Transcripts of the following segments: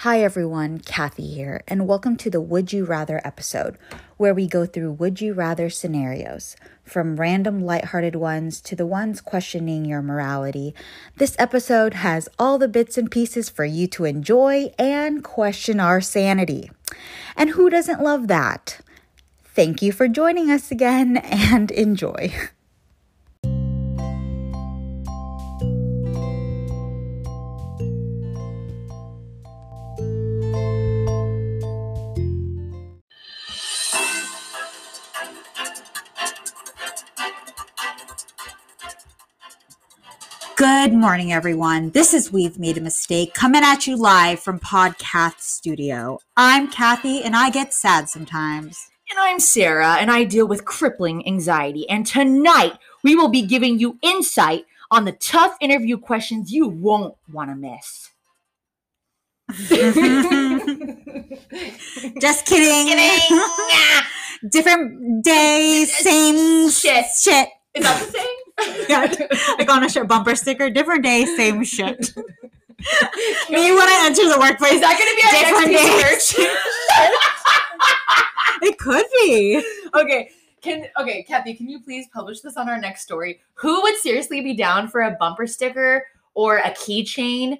Hi everyone, Kathy here, and welcome to the Would You Rather episode, where we go through Would You Rather scenarios, from random lighthearted ones to the ones questioning your morality. This episode has all the bits and pieces for you to enjoy and question our sanity. And who doesn't love that? Thank you for joining us again and enjoy. Good morning, everyone. This is We've Made a Mistake coming at you live from Podcast Studio. I'm Kathy, and I get sad sometimes. And I'm Sarah, and I deal with crippling anxiety. And tonight, we will be giving you insight on the tough interview questions you won't want to miss. Just kidding. Different day, same Shit. shit. Is that the same? Yeah, like on a shirt bumper sticker, different day, same shit. Me when I enter the workplace, Is that going to be our Different next merch? it could be. okay. Can okay, Kathy, can you please publish this on our next story? Who would seriously be down for a bumper sticker or a keychain?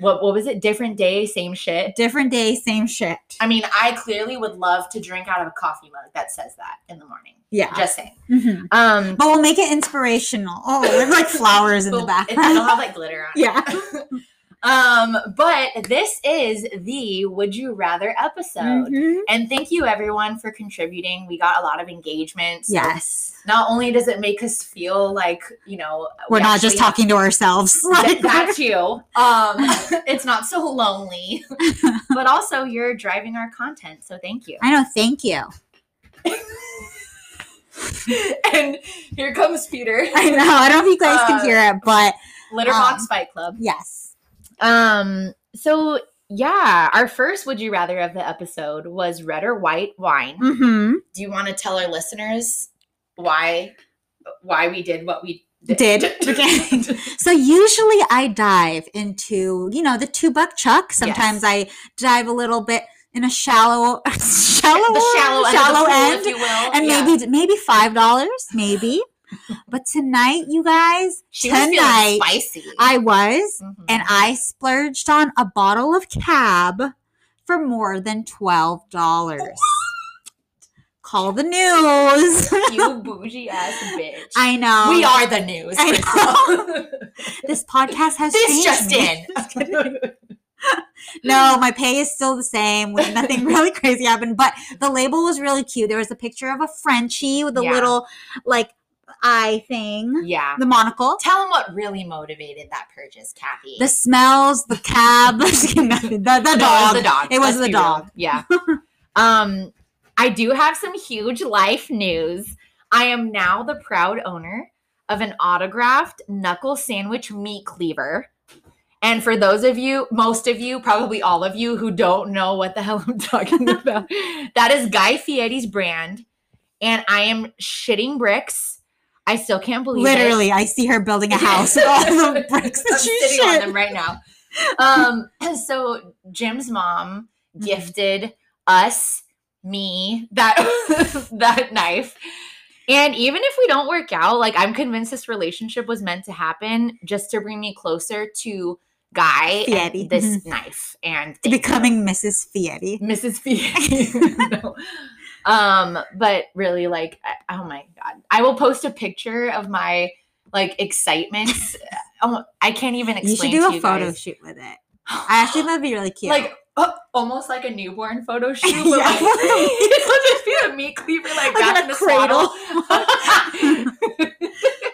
What what was it? Different day, same shit. Different day, same shit. I mean, I clearly would love to drink out of a coffee mug that says that in the morning. Yeah. Just saying. Mhm. Um But we'll make it inspirational. Oh, with like flowers in the back. It, it'll have like glitter on it. Um, but this is the Would You Rather episode. Mhm. And thank you everyone for contributing. We got a lot of engagement. so Yes. Not only does it make us feel like, you know, We're we not just talking to ourselves. Th- that too. Um, it's not so lonely, but also you're driving our content. So thank you. I know. Thank you. and here comes Peter. I know. I don't know if you guys Uh, can hear it, but Litterbox Um, Fight Club. yes. Um, so yeah, our first would you rather of the episode was red or white wine. Mm-hmm. Do you want to tell our listeners why why we did what we did? Did. So usually I dive into, you know, the two buck chuck. Sometimes I dive a little bit in a shallow, shallow, the shallow end, shallow of the pool, end. if you will. and Yeah. maybe maybe five dollars, maybe. But tonight, you guys, she tonight spicy. I was, Mhm. and I splurged on a bottle of cab for more than twelve dollars. Call the news. you bougie ass bitch. I know. we are the news. This podcast has this changed just in. No, my pay is still the same. With nothing really crazy happened, but the label was really cute. There was a picture of a Frenchie with a Yeah. little like eye thing, yeah. the monocle. Tell them what really motivated that purchase, Kathy. The smells, the cab, the, the No, it was dog. the dog. It was the real. dog. Yeah. um, I do have some huge life news. I am now the proud owner of an autographed knuckle sandwich meat cleaver. And for those of you, most of you, probably all of you who don't know what the hell I'm talking about, that is Guy Fieri's brand. And I am shitting bricks. I still can't believe it. Literally, I see her building a house with all the bricks that I'm she sitting on them right now. Um, so Jim's mom Mhm. gifted us, me, that that knife. And even if we don't work out, like I'm convinced this relationship was meant to happen just to bring me closer to Guy Fieri. and this knife and becoming Mrs. Fieri. Mrs. Fieri. no. Um, but really, like, oh my god, I will post a picture of my like excitement. oh, I can't even You should do a photo guys. shoot with it. I actually that'd be really cute. like uh, almost like a newborn photo shoot. but, Yeah. like, it'll just be a meat cleaver like, Like in a in the cradle.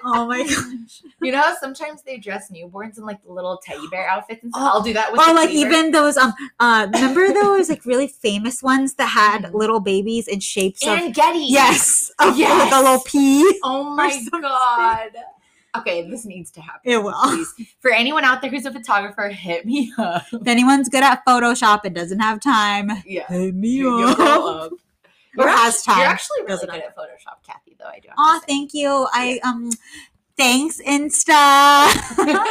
oh my gosh. You know sometimes they dress newborns in like the little teddy bear outfits and stuff. Oh, I'll do that with or like even those um uh remember those like really famous ones that had Mhm. little babies in shapes of Anne Geddes. yes of Yes. with a little pea Oh my god. Okay, this needs to happen. it will Please. For anyone out there who's a photographer, hit me up. if anyone's good at photoshop and doesn't have time Yeah. hit me You- up or You're has actually, time You're actually really good at Photoshop, Kathy, though. I do. have to oh thank you i um thanks insta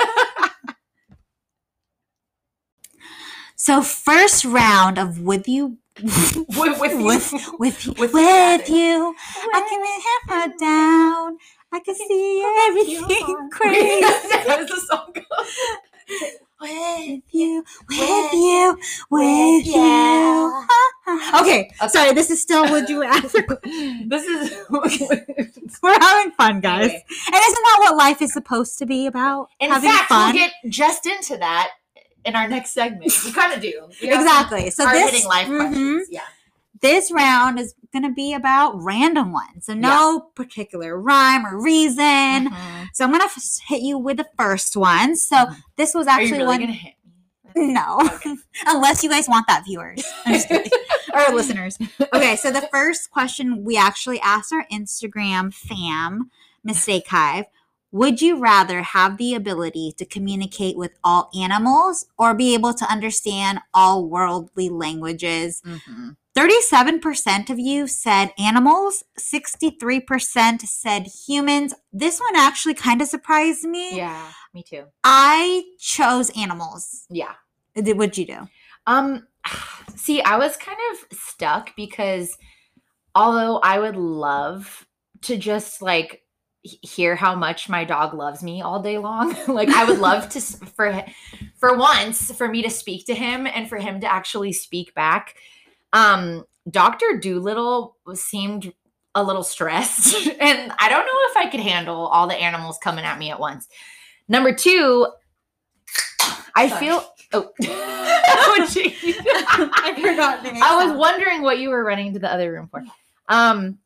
So first round of with you with, with, with you. with you With with, you. I can have her down. I can see everything crazy the song? With you, with With- you, with you. Okay, sorry. This is still would you rather. This is We're having fun, guys. Anyway. And isn't that what life is supposed to be about? In having fact, fun. we'll get just into that in our next segment. We kind of do. You know, exactly. So this hitting life mhm, questions. Yeah. This round is going to be about random ones. So no particular rhyme or reason. Mhm. So I'm going to f- hit you with the first one. So Mhm. this was Are you actually really one gonna hit? No, Okay. unless you guys want that, viewers I'm just kidding. or listeners. Okay, so the first question we actually asked our Instagram fam, Mistake Hive, would you rather have the ability to communicate with all animals or be able to understand all worldly languages? Mhm. 37% of you said animals, 63% said humans. This one actually kind of surprised me. Yeah, me too. I chose animals. Yeah. Did- What'd you do? Um, see, I was kind of stuck because although I would love to just like hear how much my dog loves me all day long, like I would love to for for once for me to speak to him and for him to actually speak back. Um, Doctor Dolittle seemed a little stressed, and I don't know if I could handle all the animals coming at me at once. Number two, I Sorry. feel. Oh, Oh. I forgot I was wondering what you were running to the other room for. Um,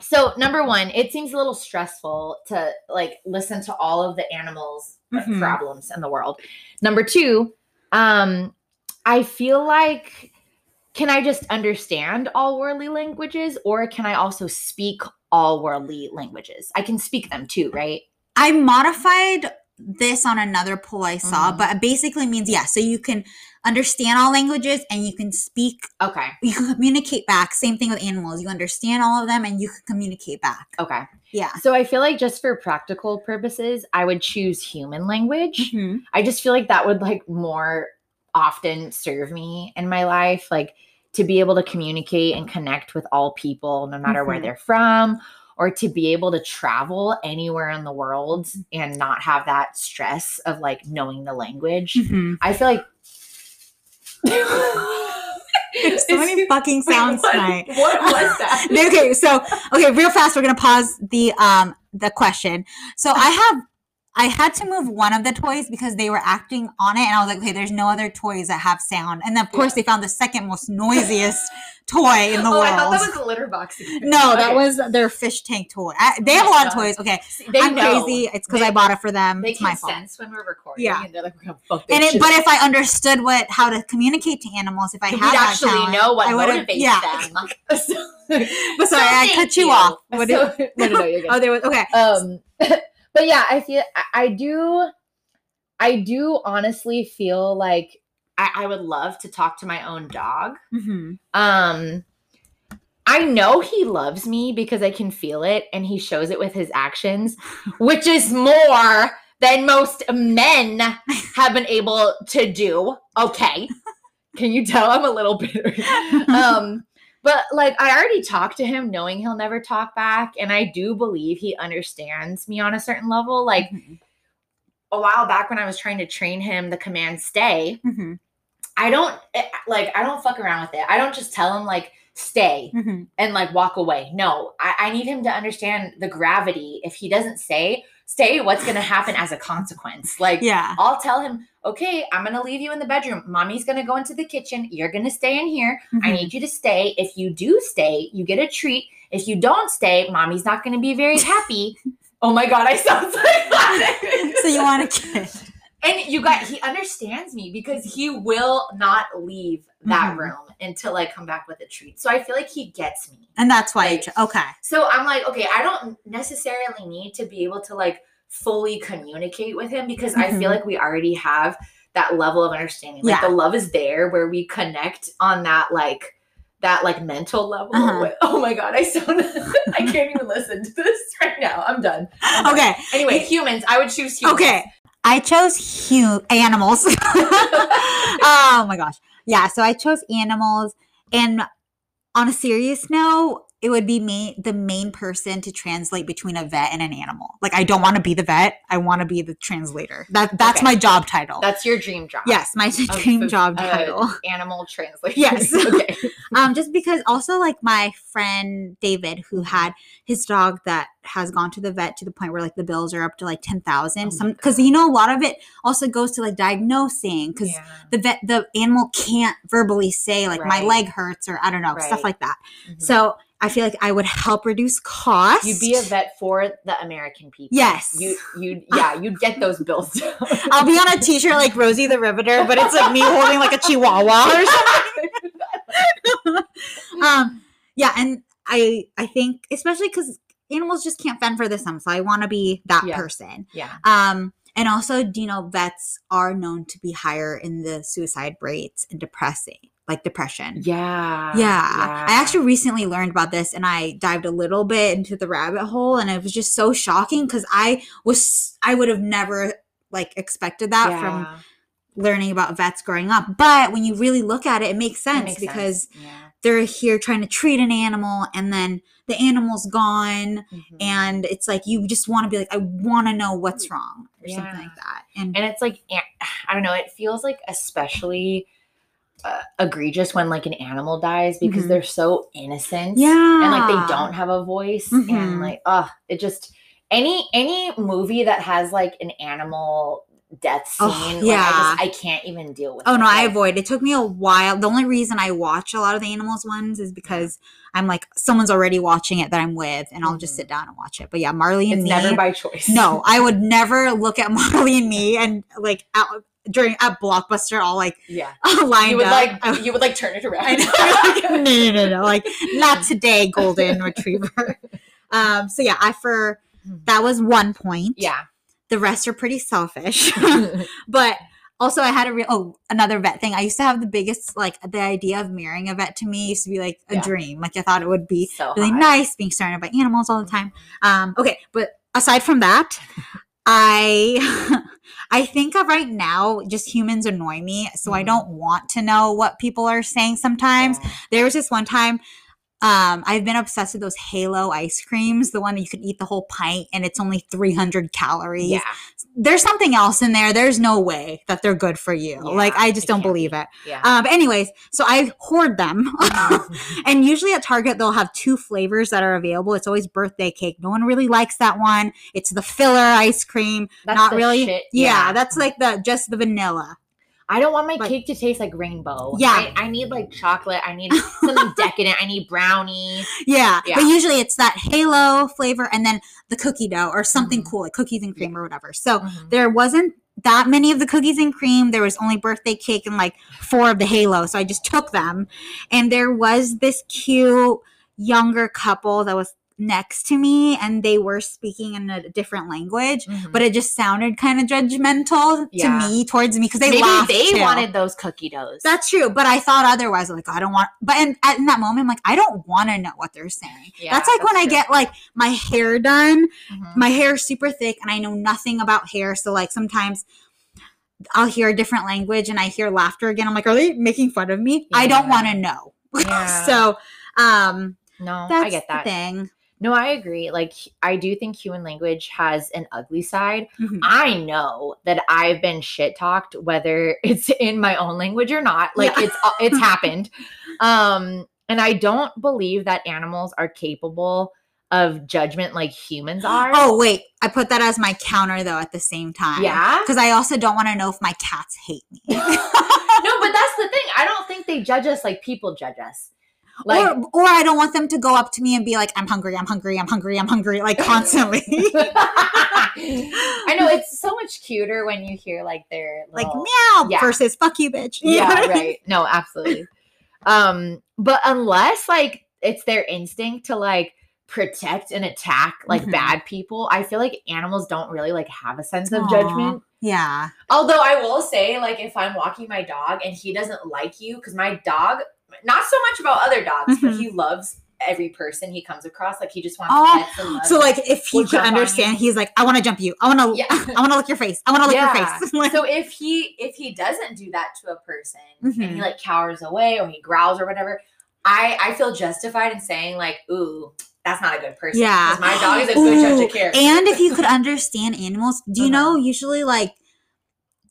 so number one, it seems a little stressful to like listen to all of the animals' Mhm. problems in the world. Number two, um, I feel like can I just understand all worldly languages, or can I also speak all worldly languages? I can speak them too, right? I modified this on another poll I saw, Mhm. but it basically means yeah, so you can understand all languages and you can speak, Okay. you can communicate back. Same thing with animals. You understand all of them and you can communicate back. Okay. Yeah. So I feel like just for practical purposes, I would choose human language. Mhm. I just feel like that would like more often serve me in my life, like to be able to communicate and connect with all people, no matter where Mhm. they're from, or to be able to travel anywhere in the world and not have that stress of like knowing the language. Mhm. I feel like There's so many fucking sounds what, tonight. What was that? okay, so okay, real fast, we're gonna pause the um the question. So I have I had to move one of the toys because they were acting on it, and I was like, okay, there's no other toys that have sound. And then of course Yeah. they found the second most noisiest toy in the oh, world. I thought that was a litter box. no, that Okay. was their fish tank toy. I, they Oh have a lot of toys. Okay, They I'm know. crazy. It's because I bought it for them. They it's my fault. sense when we're recording. Yeah. and they're like, we're gonna fuck And it, shit but if I understood what how to communicate to animals, if I had that actually talent, know what I motivates yeah. them. So- But sorry, I cut you off. What So- no, no, no, you're good. Oh, there was okay. um, but yeah, I feel I, I do, I do honestly feel like I, I would love to talk to my own dog. hmm Um, I know he loves me because I can feel it, and he shows it with his actions, which is more than most men have been able to do. Okay. Can you tell I'm a little bitter? um but like i already talked to him knowing he'll never talk back and i do believe he understands me on a certain level like Mhm. a while back when i was trying to train him the command stay Mhm. i don't eh, like i don't fuck around with it i don't just tell him like stay Mhm. and like walk away no i, I need him to understand the gravity if he doesn't say stay what's going to happen as a consequence like Yeah. I'll tell him, okay, I'm gonna leave you in the bedroom. Mommy's gonna go into the kitchen. You're gonna stay in here. I Mhm. need you to stay. If you do stay, you get a treat. If you don't stay, mommy's not gonna be very happy. oh my god, I sound psychotic. So you want a kid? and you got he understands me because he will not leave that Mhm. room until I come back with a treat. So I feel like he gets me. And that's why. you Like- cho- okay. So I'm like, okay, I don't necessarily need to be able to like fully communicate with him because I feel Mhm. like we already have that level of understanding. Like Yeah. the love is there where we connect on that like that like mental level. Uh-huh. with- oh my god, I so I can't even listen to this right now. I'm done. I'm done. Okay. Anyway, humans, I would choose humans. Okay. I chose hu- animals. oh my gosh. Yeah, so I chose animals and on a serious note, it would be me the main person to translate between a vet and an animal. Like I don't want to be the vet, I want to be the translator. That that's Okay. my job title. That's your dream job. yes, my Of dream the- job uh, title. Animal translator. Yes. okay. um just because also like my friend david who had his dog that has gone to the vet to the point where like the bills are up to like 10,000 Oh some because you know a lot of it also goes to like diagnosing because Yeah. the vet the animal can't verbally say like my leg hurts or i don't know stuff like that Mhm. so i feel like i would help reduce costs You'd be a vet for the American people. Yes. You you yeah, you'd get those bills. I'll be on a t-shirt like Rosie the Riveter, but it's like me holding like a chihuahua or something. um yeah and i i think especially because animals just can't fend for themselves so i want to be that Yeah. person yeah. um and also you know vets are known to be higher in the suicide rates and depressing like depression Yeah. yeah. I actually recently learned about this and I dived a little bit into the rabbit hole and it was just so shocking because I was I would have never like expected that from learning about vets growing up. But when you really look at it, it makes sense makes because sense. yeah. they're here trying to treat an animal and then the animal's gone Mhm. and it's like you just want to be like, I want to know what's wrong or something like that. And, and it's like I don't know. It feels like especially uh, egregious when like an animal dies because Mhm. they're so innocent. yeah. and like they don't have a voice Mhm. and like oh it just any any movie that has like an animal death scene Oh, like, yeah. I, just, I can't even deal with Oh no, I avoid. It took me a while. The only reason I watch a lot of the animals ones is because I'm like someone's already watching it that I'm with, and I'll just Mhm. sit down and watch it. But yeah, Marley and it's me. never by choice no, I would never look at Marley and me and like out, during at Blockbuster all like yeah lined you would up. like I- you would like turn it around I know. no, no, no, no, like not today, golden retriever. Um. So yeah, I for that was one point. yeah The rest are pretty selfish. but also I had a real oh another vet thing. I used to have the biggest like the idea of marrying a vet to me used to be like a Yeah. dream. Like I thought it would be so really hot. nice being surrounded by animals all the time. Um okay, but aside from that, I I think of right now just humans annoy me, so I Mhm. don't want to know what people are saying sometimes. Yeah. There was this one time um, I've been obsessed with those Halo ice creams, the one that you can eat the whole pint and it's only 300 calories yeah there's something else in there. There's no way that they're good for you. Yeah, like I just don't believe it. yeah Um, but anyways, so I hoard them, and usually at Target they'll have two flavors that are available. It's always birthday cake. No one really likes that one. It's the filler ice cream. That's not the really. shit, yeah. that's like the just the vanilla. I don't want my Like- cake to taste like rainbow. Yeah. I, I need like chocolate. I need something decadent. I need brownie. Yeah. Yeah. but usually it's that halo flavor and then the cookie dough or something Mhm. cool like cookies and cream or whatever. So Mhm. there wasn't that many of the cookies and cream. There was only birthday cake and like four of the halo. So I just took them. And there was this cute younger couple that was next to me and they were speaking in a different language. Mhm. But it just sounded kind of judgmental Yeah. to me towards me because they maybe laughed they too. wanted those cookie doughs. That's true, but I thought otherwise. Like I don't want, but in, in that moment, I'm like, I don't want to know what they're saying. Yeah, that's like when I get like my hair done Mhm. my hair is super thick and I know nothing about hair. So like sometimes I'll hear a different language and I hear laughter again. I'm like, are they making fun of me? I don't want to know. Yeah. so um no, that's I get that. thing. No, I agree. Like I do think human language has an ugly side. Mhm. I know that I've been shit talked, whether it's in my own language or not. Like Yeah. it's uh, it's happened. Um, and I don't believe that animals are capable of judgment like humans are. Oh wait, I put that as my counter though at the same time. yeah. Because I also don't want to know if my cats hate me. no, but that's the thing. I don't think they judge us like people judge us. Like or, or I don't want them to go up to me and be like, I'm hungry, I'm hungry, I'm hungry, I'm hungry, like constantly. I know it's so much cuter when you hear like their like meow Yeah. versus fuck you, bitch. You yeah what I mean? right no absolutely um but unless like it's their instinct to like protect and attack like Mhm. bad people i feel like animals don't really like have a sense of Aw. judgment Yeah. although i will say like if i'm walking my dog and he doesn't like you because my dog not so much about other dogs but Mhm. he loves every person he comes across. Like he just wants Oh, and. So like if he could understand, he's like, I want to jump you. I want to. Yeah. I want to lick your face. I want to lick your face. Like, so if he if he doesn't do that to a person and Mhm. he like cowers away or he growls or whatever, I I feel justified in saying like, ooh, that's not a good person. Yeah. my dog is a good judge of character. And if you could understand animals, do you know Uh-huh. usually like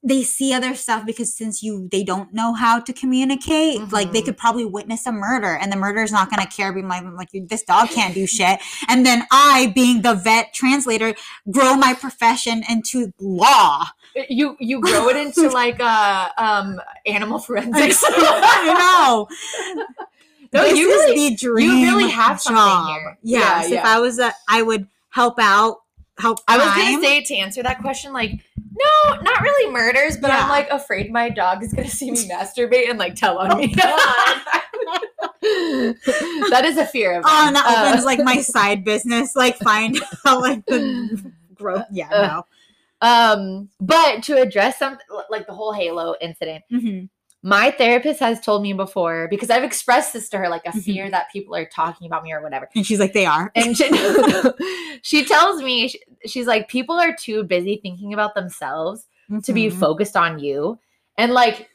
they see other stuff because since you they don't know how to communicate, like they Mhm. could probably witness a murder and the murderer's not gonna care, being like, like this dog can't do shit. And then I, being the vet translator, grow my profession into law. you you grow it into like a um animal forensics. I know. No, this you is really- the dream. really have something job. here. Yeah, Yes, if. I was a, I would help out, help. I was gonna say to answer that question, like, no, not really murders, but I'm like afraid my dog is gonna see me masturbate and like tell on me. that is a fear of Oh, mine. and that Uh, opens like my side business, like find out like the growth. Yeah, Uh, um, but to address something like the whole Halo incident, no. My therapist has told me before because I've expressed this to her, like a Mhm. fear that people are talking about me or whatever. And she's like, they are. And she, she tells me, she- she's like, people are too busy thinking about themselves to be Mhm. focused on you. And like,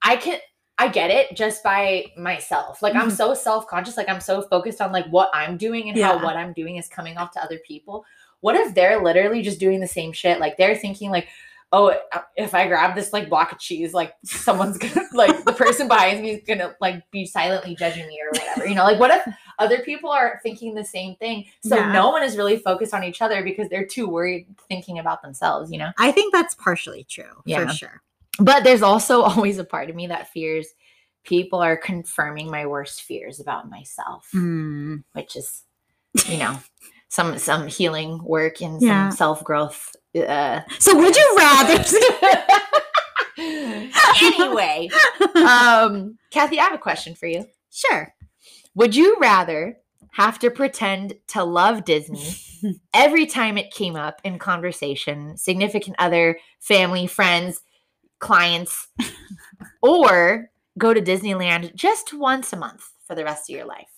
I can, I get it just by myself. Like, I'm Mhm. so self conscious. Like, I'm so focused on like what I'm doing and Yeah. how what I'm doing is coming off to other people. What if they're literally just doing the same shit? Like, they're thinking, like, oh, if I grab this like block of cheese, like someone's gonna, like, the person behind me is gonna like be silently judging me or whatever. You know, like, what if other people are thinking the same thing? So Yeah. no one is really focused on each other because they're too worried thinking about themselves, you know? I think that's partially true Yeah. for sure. But there's also always a part of me that fears people are confirming my worst fears about myself, Mm. which is, you know, some some healing work and Yeah. some self growth. Uh, So would you rather? anyway, um, Kathy, I have a question for you. sure. Would you rather have to pretend to love Disney every time it came up in conversation, significant other, family, friends, clients, or go to Disneyland just once a month for the rest of your life?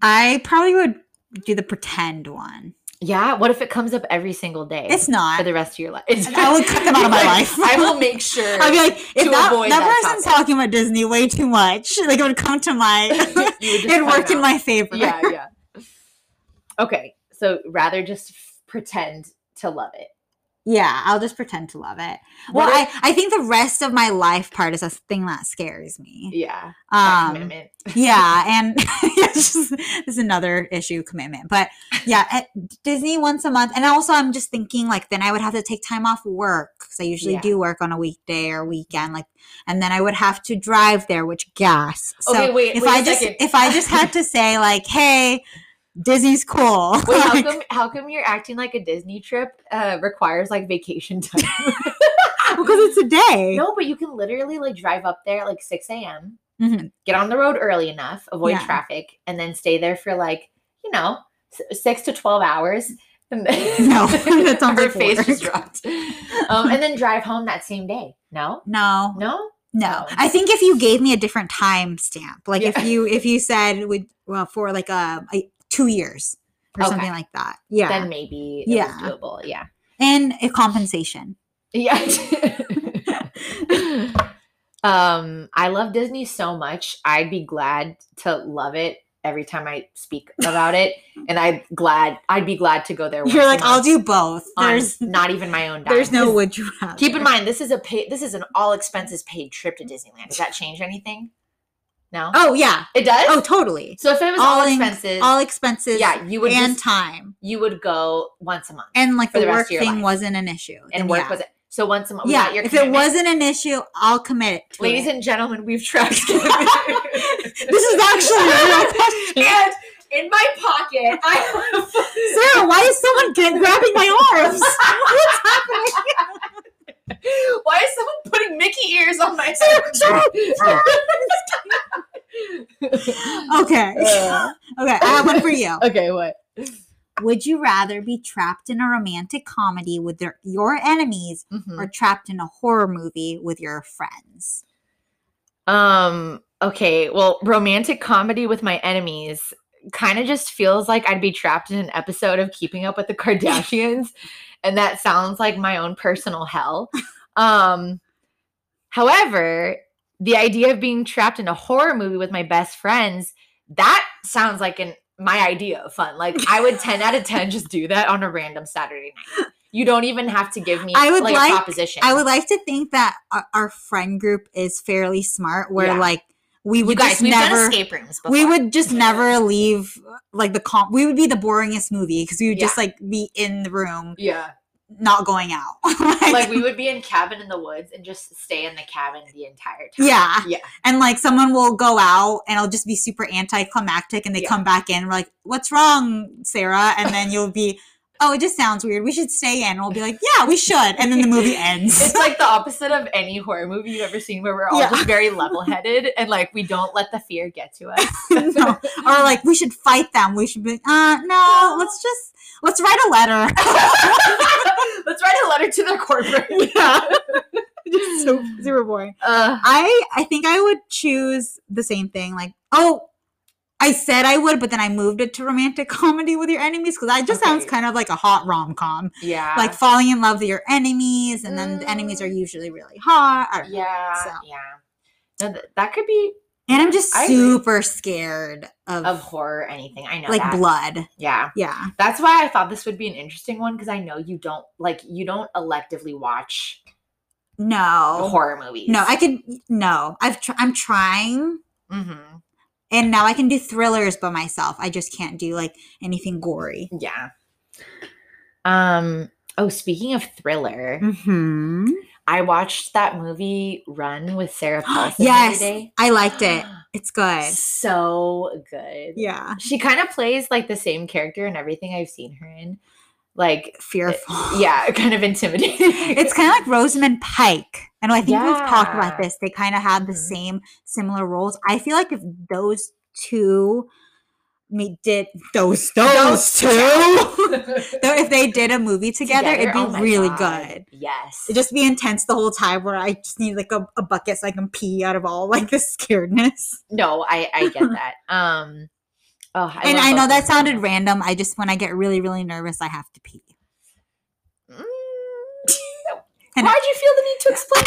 I probably would do the pretend one. Yeah. What if it comes up every single day It's not for the rest of your life? I would cut them out of my life. I will make sure. I'd be like, if to that, avoid that, that person's topic. talking about Disney way too much, like it would come to my, You would just it'd cut work them in my favor. yeah, yeah. Okay, so rather just f- pretend to love it. Yeah, I'll just pretend to love it. Well, I, I think the rest of my life part is a thing that scares me. Yeah, Um, commitment. yeah, and it's just it's another issue commitment. But yeah, Disney once a month, and also I'm just thinking like then I would have to take time off work because I usually Yeah. do work on a weekday or weekend, like, and then I would have to drive there, which gas. So Okay, wait, if wait I just second. if I just had to say like, hey, Disney's cool. Wait, how like, come? How come you're acting like a Disney trip uh, requires like vacation time? because it's a day. no, but you can literally like drive up there at like six a.m. Mhm. get on the road early enough, avoid Yeah. traffic, and then stay there for like you know six to twelve hours. And then No, that sounds her like face work. just dropped. Um, and then drive home that same day. No, No, no. No. I think if you gave me a different time stamp, like if you if you said would well for like a, a two years or Okay. something like that, yeah, Then maybe Yeah. doable. Yeah. and a compensation. Yeah. um, I love Disney so much. I'd be glad to love it every time I speak about it, and I'd glad I'd be glad to go there. You're like, I'll do both. There's not even my own. Dime. there's no would you rather. Keep in mind, this is a pay, this is an all expenses paid trip to Disneyland. Does that change anything? No, Oh yeah. it does. Oh totally. so if it was all, in- expenses, All expenses. yeah, you would and just, time you would go once a month, and like for the, the rest work of your thing life. wasn't an issue. and then work yeah. was it? So once a month. yeah, that your if it wasn't an issue, I'll commit. To Ladies it. and gentlemen, we've tracked. this is actually a real question. and in my pocket, I have Sarah, why is someone get, grabbing my arms? What's happening? Why is someone putting Mickey ears on my okay. Uh. okay, I have one for you. okay, what? Would you rather be trapped in a romantic comedy with their, your enemies Mhm. or trapped in a horror movie with your friends? Um. okay, well, romantic comedy with my enemies kind of just feels like I'd be trapped in an episode of Keeping Up with the Kardashians, and that sounds like my own personal hell. Um, however, the idea of being trapped in a horror movie with my best friends that sounds like an my idea of fun. Like I would 10 out of 10 just do that on a random Saturday night. You don't even have to give me I would like, like- a proposition. I would like to think that our, our friend group is fairly smart, where Yeah. like we you would guys, just never. escape rooms before. we would just never leave like the comp. We would be the boringest movie because we would just like be in the room, Yeah. Not going out. Like we would be in cabin in the woods and just stay in the cabin the entire time. Yeah. Yeah. and like someone will go out and it'll just be super anticlimactic and they Yeah. come back in. We're like, "What's wrong, Sarah?" And then you'll be, "Oh, it just sounds weird. We should stay in." We'll be like, "Yeah, we should." And then the movie ends. It's like the opposite of any horror movie you've ever seen where we're all Yeah. just very level headed and like we don't let the fear get to us. no. Or like we should fight them. We should be uh no, let's just let's write a letter. Let's write a letter to the corporate. yeah. just so super boring. Uh, I I think I would choose the same thing. Like, oh, I said I would, but then I moved it to romantic comedy with your enemies because that just sounds kind of like a hot rom com. yeah. Like falling in love with your enemies, and then the enemies are Mm. usually really hot. Don't know. Yeah, So. yeah. No, th- that could be And I'm just I agree. super scared of, of horror, anything. I know like that. blood. Yeah, Yeah. that's why I thought this would be an interesting one because I know you don't like you don't electively watch No. horror movies. No, I could no. I've tr- I'm trying, hmm and now I can do thrillers by myself. I just can't do like anything gory. Yeah. Um. Oh, speaking of thriller, Hmm. I watched that movie Run with Sarah Paulson Yes, the other day. I liked it. It's good. So good. Yeah. She kind of plays like the same character in everything I've seen her in. Like, Fearful. yeah, kind of intimidating. It's kind of like Rosamund Pike. And I think we've talked about this. They kind of have the Mhm. same similar roles. I feel like if those two me did those those, two though if they did a movie together, it'd be oh really God. good. Yes. It'd just be intense the whole time where I just need like a, a bucket so I can pee out of all like the scaredness. no, I I get that. Um. Oh, I and I know that them. sounded random. I just when I get really, really nervous, I have to pee. Mm, Why'd you feel the need to explain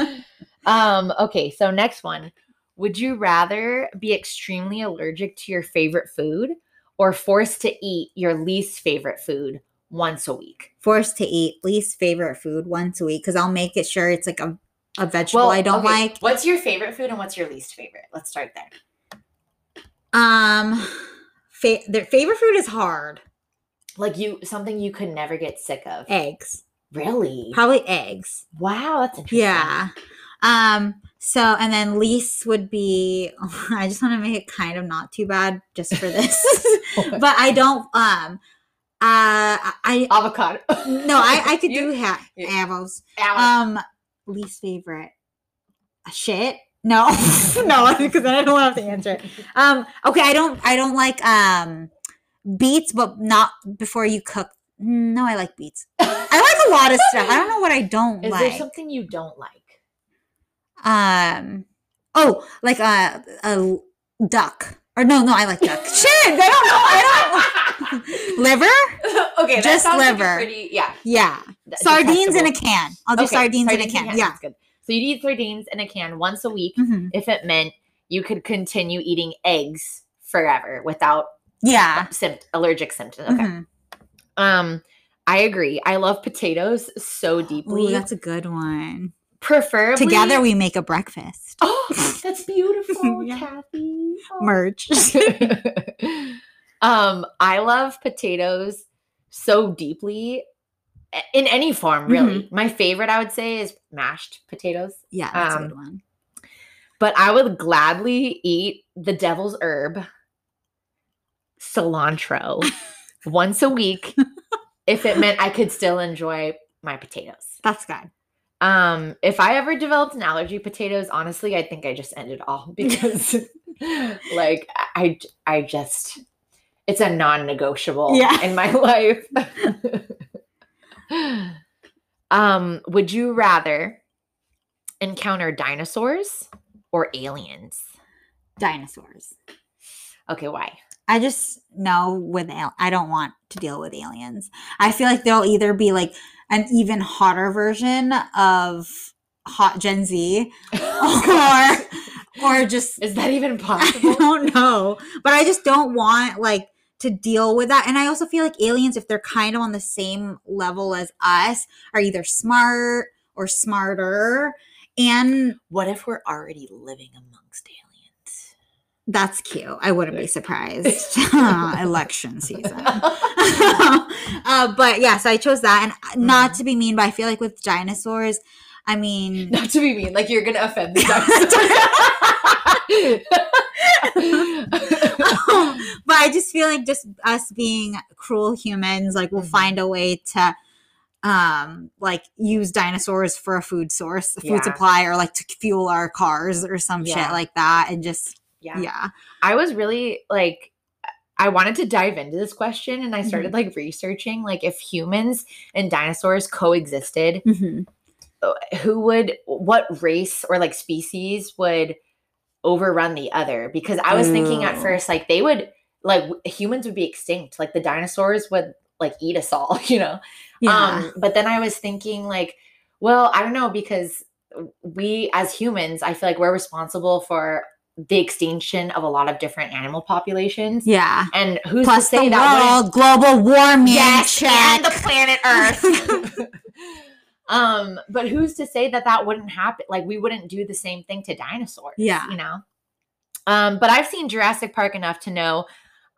that? um. Okay. So next one. Would you rather be extremely allergic to your favorite food or forced to eat your least favorite food once a week? Forced to eat least favorite food once a week because I'll make it sure it's like a, a vegetable I don't okay, like. What's your favorite food and what's your least favorite? Let's start there. Um, fa- their favorite food is hard. Like you, something you could never get sick of. Eggs, Really? probably eggs. Wow, that's interesting. Yeah. Um. So and then least would be. I just want to make it kind of not too bad just for this, but I don't. Um. Uh. I. Avocado. No, I. I could You- do ha- Yeah. avos. Um, least favorite. Shit. No, no, because then I don't have to answer it. Um, okay, I don't, I don't like um beets, but not before you cook. No, I like beets. I like a lot of stuff. I don't know what I don't Is like. Is there something you don't like? um, oh, like a a duck. Or no, no, I like duck. Shit, I don't know. I don't liver. okay, that Just sounds like liver. pretty yeah. Yeah, sardines in a can. I'll do Okay, sardines, in a can. Yeah. So you'd eat sardines in a can once a week hmm if it meant you could continue eating eggs forever without Yeah. sympt- allergic symptoms. Okay. Mhm. Um, I agree. I love potatoes so deeply. Ooh, that's a good one. Preferably Together we make a breakfast. Oh, that's beautiful, Yeah. Kathy. Oh. Merch. um, I love potatoes so deeply in any form, really. Mm-hmm. My favorite, I would say, is mashed potatoes. yeah, that's a Um, good one. But I would gladly eat the devil's herb, cilantro, once a week if it meant I could still enjoy my potatoes. That's good. Um, if I ever developed an allergy to potatoes, honestly, I think I just end it all because like I I just it's a non-negotiable Yeah. in my life. um, would you rather encounter dinosaurs or aliens? Dinosaurs. Okay, why? I just know with al- I don't want to deal with aliens. I feel like they'll either be like an even hotter version of hot Gen Z or or just Is that even possible? I don't know. But I just don't want like to deal with that. And I also feel like aliens, if they're kind of on the same level as us, are either smart or smarter. And what if we're already living amongst aliens? that's cute. I wouldn't be surprised. Election season. uh, but yeah, so I chose that. And not to be mean, but I feel like with dinosaurs, I mean, Not to be mean, like you're gonna offend the dinosaur. but I just feel like just us being cruel humans, like we'll Mhm. find a way to um like use dinosaurs for a food source, a food Yeah. supply, or like to fuel our cars or some Yeah. shit like that. And just yeah. yeah. I was really like I wanted to dive into this question and I started like researching like if humans and dinosaurs coexisted, uh, who would what race or like species would overrun the other because I was thinking at first like they would like humans would be extinct like the dinosaurs would like eat us all, you know. Yeah. Um, but then I was thinking, like, well, I don't know, because we as humans, I feel like we're responsible for the extinction of a lot of different animal populations. yeah. And who's Plus to say the that world, global warming. yes, check. and the planet Earth. um, but who's to say that that wouldn't happen? Like we wouldn't do the same thing to dinosaurs. Yeah. you know. Um, but I've seen Jurassic Park enough to know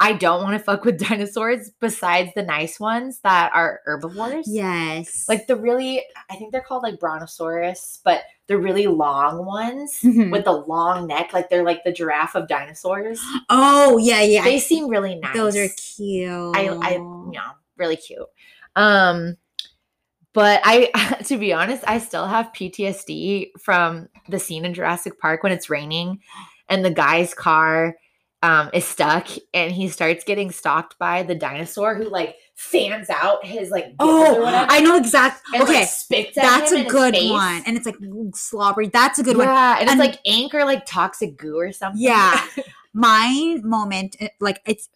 I don't want to fuck with dinosaurs besides the nice ones that are herbivores. yes. Like the really, I think they're called like Brontosaurus, but the really long ones Mhm. with the long neck, like they're like the giraffe of dinosaurs. oh yeah, yeah. They seem really nice. Those are cute. I, I, you know, really cute. Um, but I, to be honest, I still have PTSD from the scene in Jurassic Park when it's raining, and the guy's car um is stuck, and he starts getting stalked by the dinosaur who like fans out his like Oh. I know exactly. Okay, like, that's a good one, and it's like slobbery. That's a good one. yeah, and it's like ink or like toxic goo or something. Yeah. My moment, like it's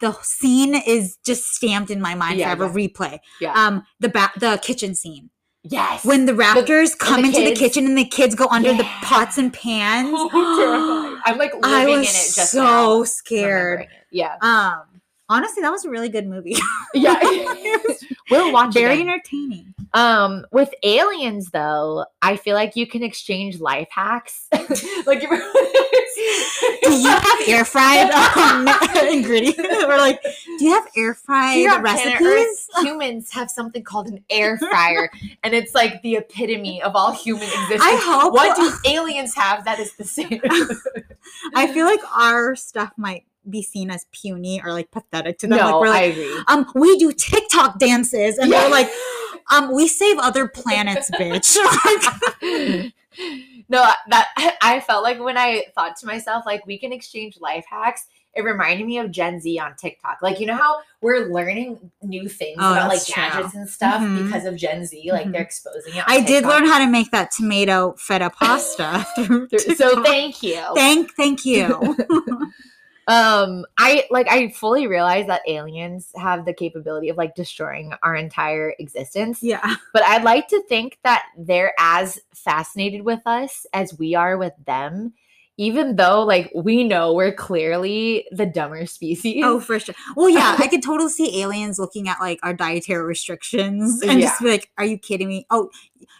the scene is just stamped in my mind Yeah, forever. Replay. Yeah. Um, the ba- the kitchen scene yes. when the raptors come the into the kitchen and the kids go under the pots and pans. Terrifying. I'm like living I in it just so now, scared. Yeah. Um, honestly, that was a really good movie. Yeah. we'll watch Very it. entertaining. Um, with aliens though, I feel like you can exchange life hacks. like Do you have air fried um, ingredients, or like, do you have air fried Here on planet recipes? Earth, humans have something called an air fryer, and it's like the epitome of all human existence. I hope. What do aliens have that is the same? I feel like our stuff might be seen as puny or like pathetic to them. like no, we're I like, agree. um, we do TikTok dances, and Yeah. they're like, um, we save other planets, bitch. No, that I felt like when I thought to myself, like we can exchange life hacks. It reminded me of Gen Z on TikTok. Like you know how we're learning new things Oh, about like true. gadgets and stuff Mhm. because of Gen Z. Like Mhm. they're exposing it. I did learn how to make that tomato feta pasta. through So thank you. thank, thank you. um i like i fully realize that aliens have the capability of like destroying our entire existence. Yeah, but i'd like to think that they're as fascinated with us as we are with them even though like we know we're clearly the dumber species oh for sure. Well, yeah, I could totally see aliens looking at like our dietary restrictions and just be like, "Are you kidding me? Oh,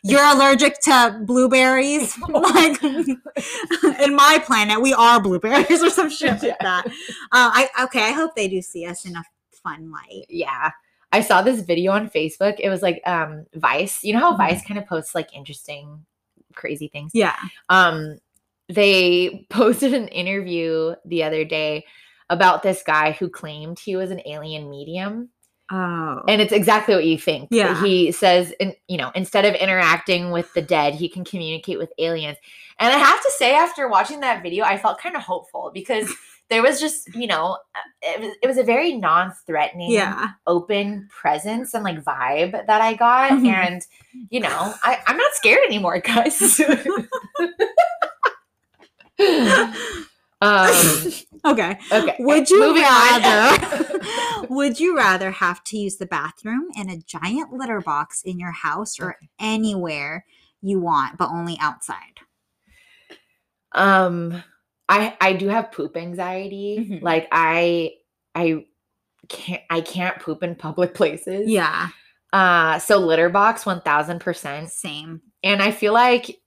you're allergic to blueberries? like, in my planet, we are blueberries or some shit Yeah. like that." Uh, I okay. I hope they do see us in a fun light. yeah i saw this video on facebook it was like um vice you know how Mhm. vice kind of posts like interesting crazy things Yeah. um they posted an interview the other day about this guy who claimed he was an alien medium Oh. and it's exactly what you think Yeah. he says in, you know instead of interacting with the dead he can communicate with aliens and i have to say after watching that video i felt kind of hopeful because there was just you know it was, it was a very non-threatening Yeah. open presence and like vibe that i got Mhm. and you know I, i'm not scared anymore guys um okay. okay Would you moving rather would you rather have to use the bathroom in a giant litter box in your house or anywhere you want, but only outside? um i i do have poop anxiety Mhm. like i i can't i can't poop in public places Yeah. uh so litter box 1000% Same. and i feel like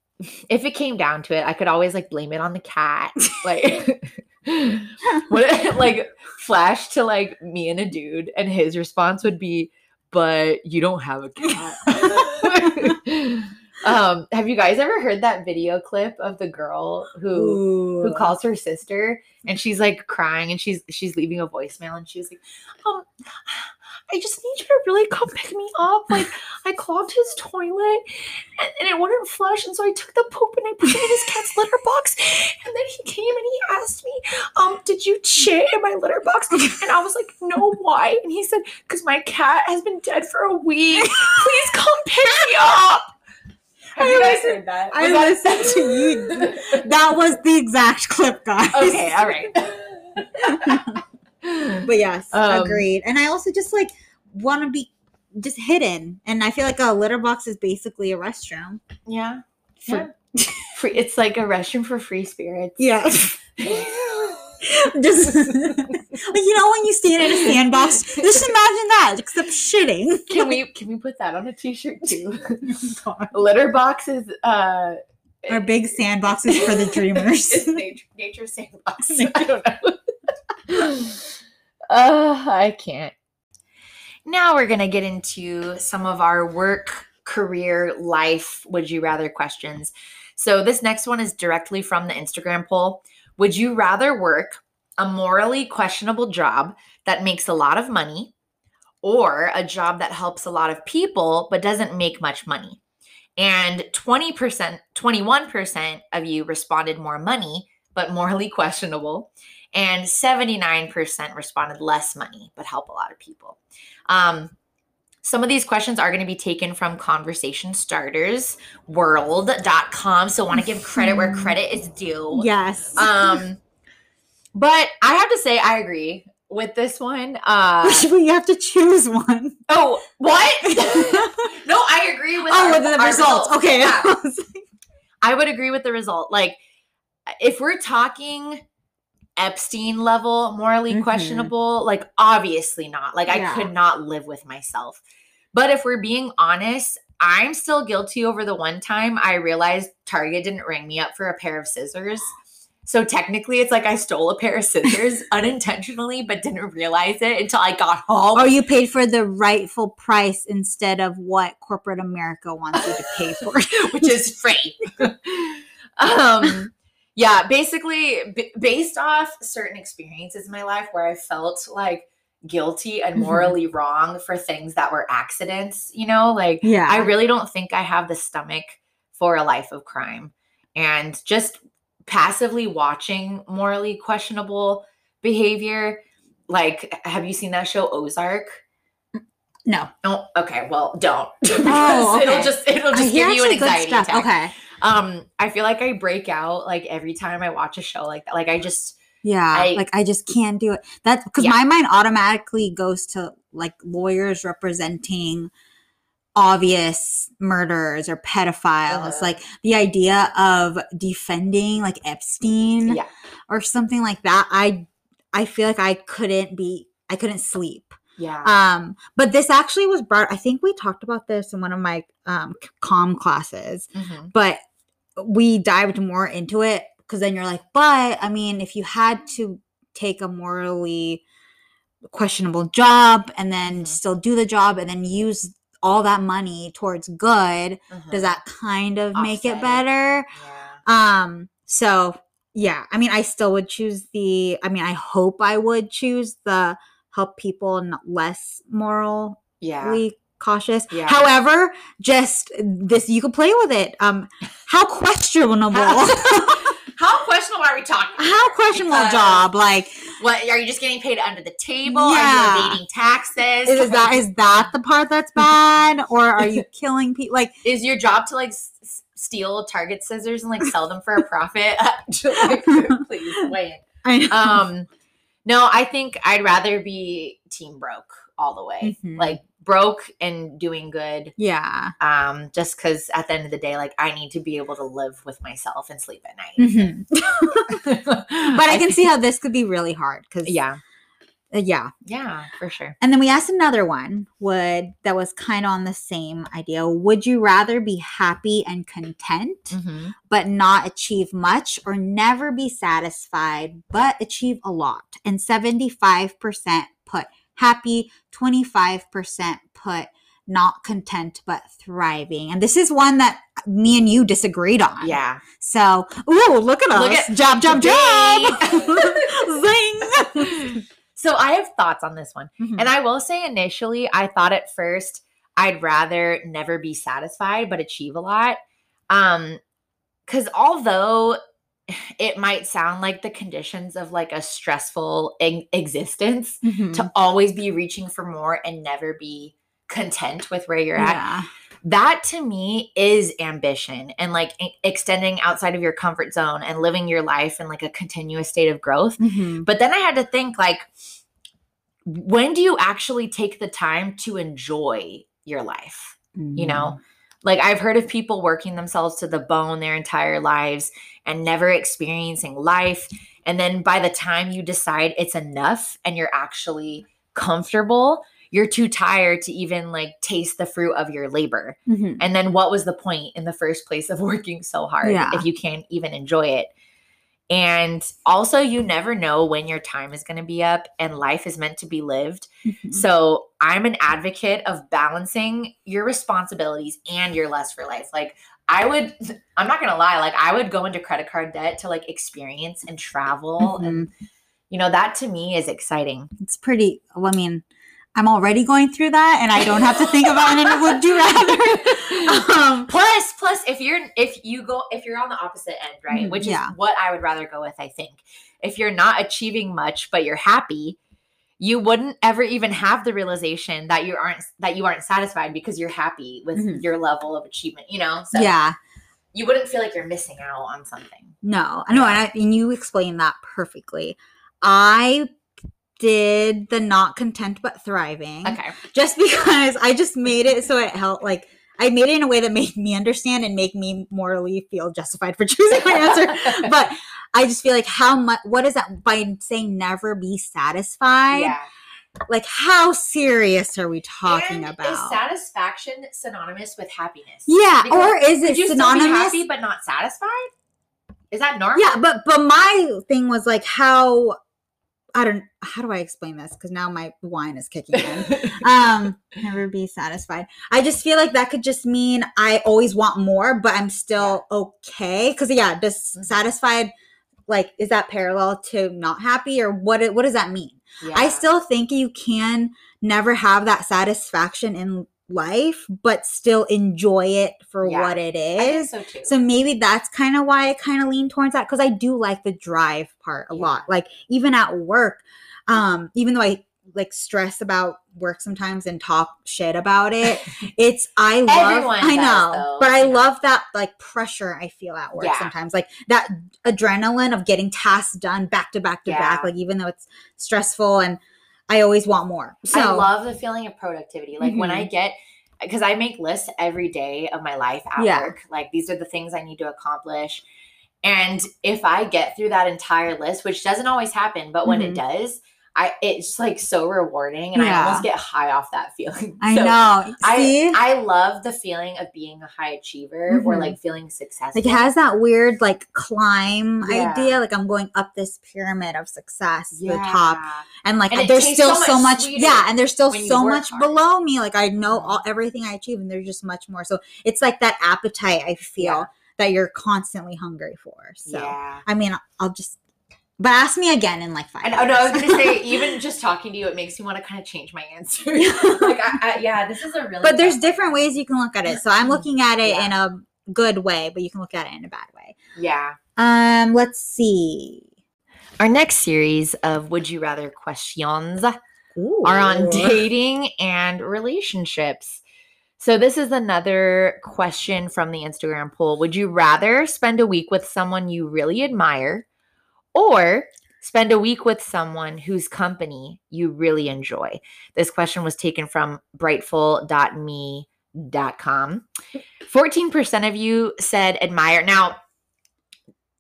if it came down to it i could always like blame it on the cat like what like flash to like me and a dude and his response would be but you don't have a cat. Um have you guys ever heard that video clip of the girl who who calls her sister and she's like crying and she's she's leaving a voicemail and she was like um i just need you to really come pick me up. Like i clogged his toilet and, and it wouldn't flush and so i took the poop and i put it in his cat's litter box and then he came and he asked me um did you shit in my litter box? And i was like no why? And he said because my cat has been dead for a week. Please come pick me up. Have you guys heard that? I Was that- listened to you. That was the exact clip, guys. okay all right But yes, Um, agreed. And I also just like want to be just hidden. And I feel like a litter box is basically a restroom. Yeah. For- yeah. Free, it's like a restroom for free spirits. Yeah. just like you know when you stand in a sandbox, just imagine that, except shitting. can we can we put that on a t-shirt too? Litter boxes uh Our big sandboxes for the dreamers. nature, nature sandbox. I don't know. Uh, I can't. Now we're gonna get into some of our work, career, life, would you rather questions. So this next one is directly from the Instagram poll. Would you rather work a morally questionable job that makes a lot of money or a job that helps a lot of people but doesn't make much money? And 20%, 21% of you responded more money, but morally questionable. And 79% responded less money, but help a lot of people. Um, some of these questions are going to be taken from conversation starters world.com. So want to give credit where credit is due. yes. Um, but I have to say, I agree with this one. Uh, you have to choose one. oh, what? no, I agree with oh, our- with the our results. Okay. Yeah. I would agree with the result. Like, if we're talking Epstein level, morally Mhm. questionable, like, obviously not. Like, I could not live with myself. But if we're being honest, I'm still guilty over the one time I realized Target didn't ring me up for a pair of scissors. So technically, it's like I stole a pair of scissors unintentionally, but didn't realize it until I got home. or you paid for the rightful price instead of what corporate America wants you to pay for. which is free. um, yeah, basically, b- based off certain experiences in my life where I felt like guilty and Mhm. morally wrong for things that were accidents, you know, like yeah. I really don't think I have the stomach for a life of crime. And just passively watching morally questionable behavior, like, have you seen that show Ozark? no. Oh, okay. Well, don't. Oh, It'll just it'll just hear give you an anxiety attack. Okay. Um, I feel like I break out like every time I watch a show like that. Like I just Yeah. I- like I just can't do it. That's because Yeah. my mind automatically goes to like lawyers representing obvious murderers or pedophiles. Uh-huh. Like the idea of defending like Epstein Yeah. or something like that. I I feel like I couldn't be I couldn't sleep. yeah. Um, but this actually was brought. I think we talked about this in one of my um com classes, Mhm. but we dived more into it because then you're like, but I mean, if you had to take a morally questionable job and then Mhm. still do the job and then use all that money towards good, Mhm. does that kind of make Offset it it. better? Yeah. Um, so yeah, I mean, I still would choose the. I mean, I hope I would choose the help people and less moral Yeah. Cautious. Yeah. However, just this, you could play with it. Um, how questionable. How questionable are we talking? How questionable Because- job? Like, What are you just getting paid under the table? Are Yeah. you evading taxes? is that is that the part that's bad, or are you killing people? Like, is your job to like s- steal Target scissors and like sell them for a profit? Like, Please wait. Um, no, I think I'd rather be team broke all the way, Mhm. like broke and doing good. yeah. Um, just because at the end of the day, like I need to be able to live with myself and sleep at night. Mhm. but I can see how this could be really hard because yeah, yeah. yeah, for sure. And then we asked another one would that was kind of on the same idea. Would you rather be happy and content Mhm. but not achieve much or never be satisfied but achieve a lot? And 75% put happy, 25% put not content but thriving. And this is one that me and you disagreed on. Yeah. So, ooh, look at us. Look at- job, job, job. Zing. So I have thoughts on this one. Mhm. And I will say initially, I thought at first I'd rather never be satisfied but achieve a lot. Um, because although it might sound like the conditions of like a stressful e- existence Mhm. to always be reaching for more and never be content with where you're at, yeah. that to me is ambition and like e- extending outside of your comfort zone and living your life in like a continuous state of growth. Mhm. But then I had to think like, when do you actually take the time to enjoy your life? You know, like I've heard of people working themselves to the bone their entire lives and never experiencing life. And then by the time you decide it's enough and you're actually comfortable, you're too tired to even like taste the fruit of your labor. Mhm. And then what was the point in the first place of working so hard Yeah. if you can't even enjoy it? And also, you never know when your time is going to be up and life is meant to be lived. Mhm. So, I'm an advocate of balancing your responsibilities and your lust for life. Like, I would, I'm not going to lie, like, I would go into credit card debt to like experience and travel. And, you know, that to me is exciting. it's pretty well, i mean i'm already going through that and i don't have to think about it and I would you rather. Um plus plus if you're if you go if you're on the opposite end right Mhm, which yeah. is what i would rather go with i think. If you're not achieving much but you're happy you wouldn't ever even have the realization that you aren't that you aren't satisfied because you're happy with Mhm. your level of achievement you know? So yeah. you wouldn't feel like you're missing out on something. No. I know and, I, and you explained that perfectly. I did the not content but thriving. Okay. Just because i just made it so it helped like i made it in a way that made me understand and make me morally feel justified for choosing my answer. But I just feel like how much what is that by saying never be satisfied? yeah. Like how serious are we talking And about? is satisfaction synonymous with happiness? Yeah, Because or is it you still be synonymous? happy but not satisfied? Is that normal? Yeah, but but my thing was like how I don't how do I explain this? Because now my wine is kicking in. um never be satisfied. I just feel like that could just mean i always want more but i'm still okay. Because yeah does Mhm. satisfied like is that parallel to not happy or what it- what does that mean? I still think you can never have that satisfaction in life, but still enjoy it for Yeah. what it is. So So maybe that's kind of why I kind of lean towards that because I do like the drive part a lot. Like even at work, um, even though I like stress about work sometimes and talk shit about it, it's I love I know, though, but I love that like pressure I feel at work Yeah. sometimes. Like that adrenaline of getting tasks done back to back to back, like even though it's stressful and I always want more. So I love the feeling of productivity. Like when Mhm. I get because I make lists every day of my life at Yeah. work. Like these are the things I need to accomplish. And if I get through that entire list, which doesn't always happen, but when it does, I it's like so rewarding and I Mm-hmm. Almost get high off that feeling. I So know. See? I, I love the feeling of being a high achiever or Mhm. like feeling successful. like it has that weird like climb Yeah. idea like i'm going up this pyramid of success to the top and like And there's still so so much much, yeah and there's still so much hard. below me like i know all everything i achieve and there's just much more so it's like that appetite i feel Yeah. that you're constantly hungry for so yeah. i mean i'll just but ask me again in like five And oh no, I was gonna say, even just talking to you, it makes me want to kind of change my answer. like, I, I, yeah, this is a really. but there's different ways you can look at it so i'm looking at it Yeah. in a good way, but you can look at it in a bad way. Yeah. Um, let's see. Our next series of Would You Rather questions are on dating and relationships. So, this is another question from the Instagram poll. Would you rather spend a week with someone you really admire or spend a week with someone whose company you really enjoy? This question was taken from brightful.me.com. 14% of you said admire. Now,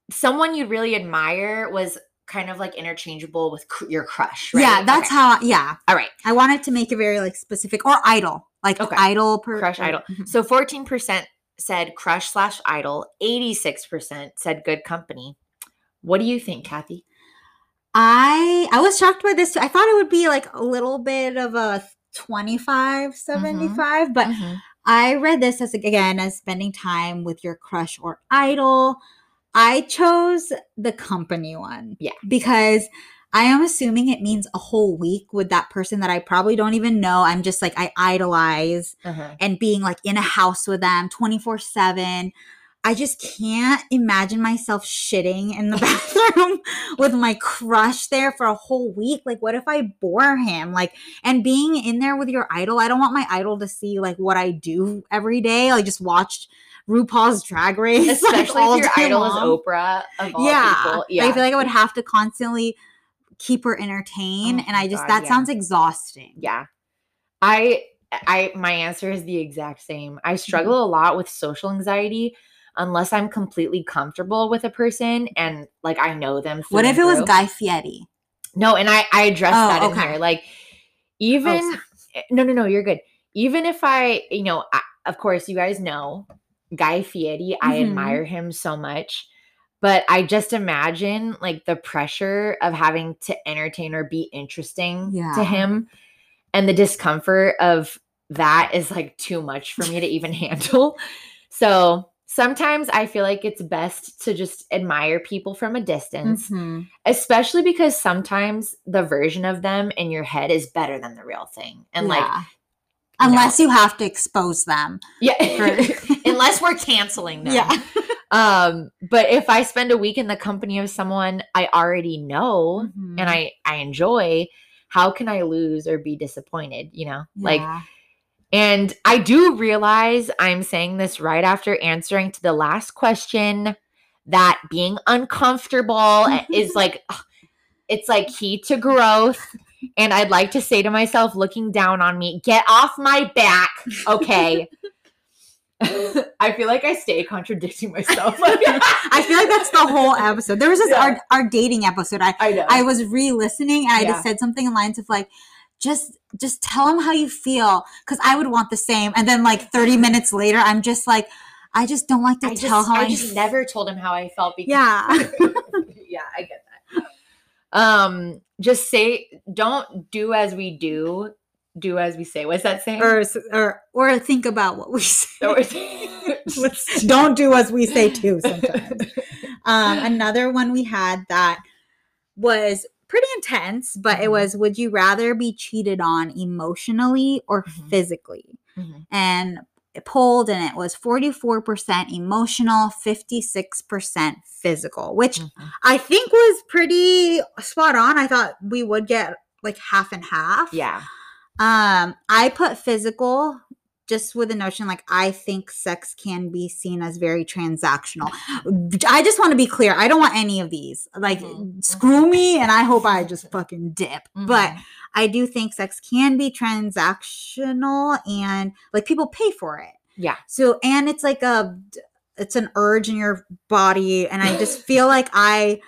someone you'd really admire was kind of like interchangeable with cr- your crush, right? Yeah, that's Okay. how. Yeah, All right. I wanted to make it very like specific or idol, like Okay. idol per Crush idol. Mhm. So 14% said crush slash idol, 86% said good company. What do you think, Kathy? I I was shocked by this. I thought it would be like a little bit of a 25 75, but I read this as again as spending time with your crush or idol. I chose the company one. Yeah. Because I am assuming it means a whole week with that person that I probably don't even know. I'm just like I idolize Uh-huh. and being like in a house with them 24/7. I just can't imagine myself shitting in the bathroom with my crush there for a whole week. Like, what if I bore him? Like, and being in there with your idol, I don't want my idol to see like what I do every day. Like, just watched RuPaul's Drag Race, like, Especially all if your idol long. is Oprah of all yeah. people. I feel like I would have to constantly keep her entertained, Oh and I just God, that yeah. sounds exhausting. yeah. I I my answer is the exact same. I Mm-hmm. struggle a lot with social anxiety unless I'm completely comfortable with a person and like I know them. What if it was. Guy Fieri? No, and I I addressed Oh, that in okay. here. Like even sorry. eh, no no no you're good. Even if I you know I, of course you guys know Guy Fieri. I Mhm. admire him so much. But I just imagine like the pressure of having to entertain or be interesting Yeah. to him and the discomfort of that is like too much for me to even handle. So sometimes I feel like it's best to just admire people from a distance Mhm. especially because sometimes the version of them in your head is better than the real thing and like Yeah. know, unless you have to expose them. yeah for- unless we're canceling them Yeah. um but if i spend a week in the company of someone i already know Mhm. and i i enjoy how can i lose or be disappointed you know like Yeah. And i do realize i'm saying this right after answering to the last question that being uncomfortable is like it's like key to growth and i'd like to say to myself looking down on me get off my back okay i feel like i stay contradicting myself I feel like that's the whole episode. There was this Yeah. our, our dating episode. I i know I was re-listening and I Yeah. just said something in lines of like, just just tell him how you feel because I would want the same. And then like 30 minutes later, I'm just like, I just don't like to I tell just, how I, I just never told him how I felt because Yeah. yeah, I get that. Um, just say don't do as we do, do as we say. What's that saying? or or or think about what we say. Don't do as we say too sometimes. um, another one we had that was pretty intense, but it Mhm. was would you rather be cheated on emotionally or Mhm. physically? Mhm. And it polled and it was 44% emotional, 56% physical, which Mhm. I think was pretty spot on. I thought we would get like half and half. Yeah. Um, I put physical just with the notion like I think sex can be seen as very transactional. I just want to be clear. I don't want any of these. Like Mhm. screw me and I hope I just fucking dip. But Mhm. I do think sex can be transactional and like people pay for it. yeah. So and it's like a it's an urge in your body and I just feel like I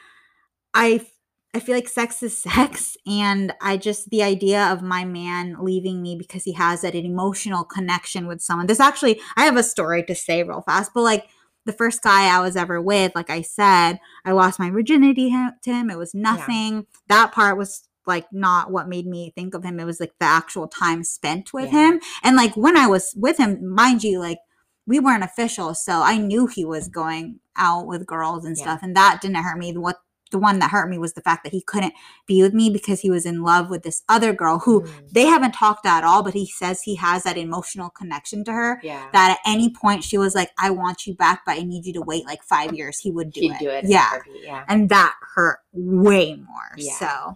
I I feel like sex is sex and I just the idea of my man leaving me because he has that an emotional connection with someone. This actually I have a story to say real fast, but like the first guy I was ever with, like I said, I lost my virginity to him. It was nothing. That part was like not what made me think of him. It was like the actual time spent with Yeah. him. And like when I was with him, mind you, like we weren't official, so I knew he was going out with girls and Yeah. stuff, and that didn't hurt me. What the one that hurt me was the fact that he couldn't be with me because he was in love with this other girl who Mm. they haven't talked at all, but he says he has that emotional connection to her. Yeah. That at any point she was like, I want you back, but I need you to wait like five years. He would do He'd it. do it. Yeah. Yeah. And that hurt way more. Yeah. So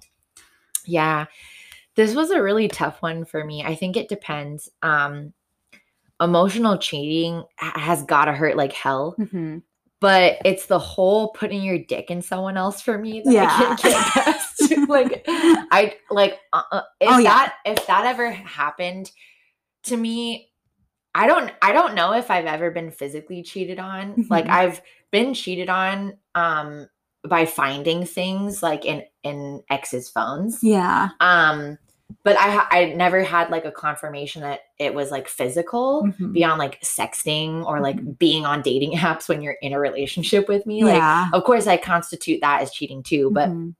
Yeah. This was a really tough one for me. I think it depends. Um emotional cheating has got to hurt like hell, mhm. But it's the whole putting your dick in someone else for me that I Yeah. can't get past. like I like uh, if Oh, yeah. that if that ever happened to me I don't I don't know if I've ever been physically cheated on. Like Mhm. I've been cheated on um by finding things like in in ex's phones. yeah. Um but I I never had like a confirmation that it was like physical Mhm. beyond like sexting or like being on dating apps when you're in a relationship with me. Like yeah. of course I constitute that as cheating too, but Mhm.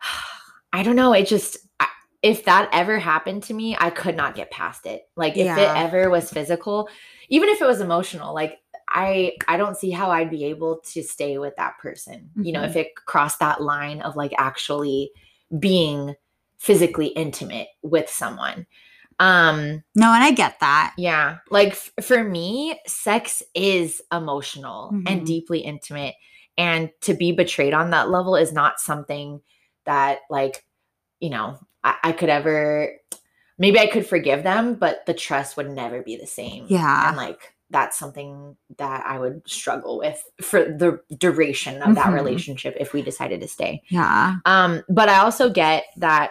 I don't know. It just, I- if that ever happened to me, I could not get past it. Like if Yeah. it ever was physical, even if it was emotional, like I, I don't see how I'd be able to stay with that person. You know, if it crossed that line of like actually being physically intimate with someone. Um, no, and I get that. yeah. Like f- for me, sex is emotional Mhm. and deeply intimate. And to be betrayed on that level is not something that, like, you know, I, I could ever, maybe I could forgive them, but the trust would never be the same. Yeah. And like, that's something that I would struggle with for the duration of that Mhm. relationship if we decided to stay. Yeah. Um, but I also get that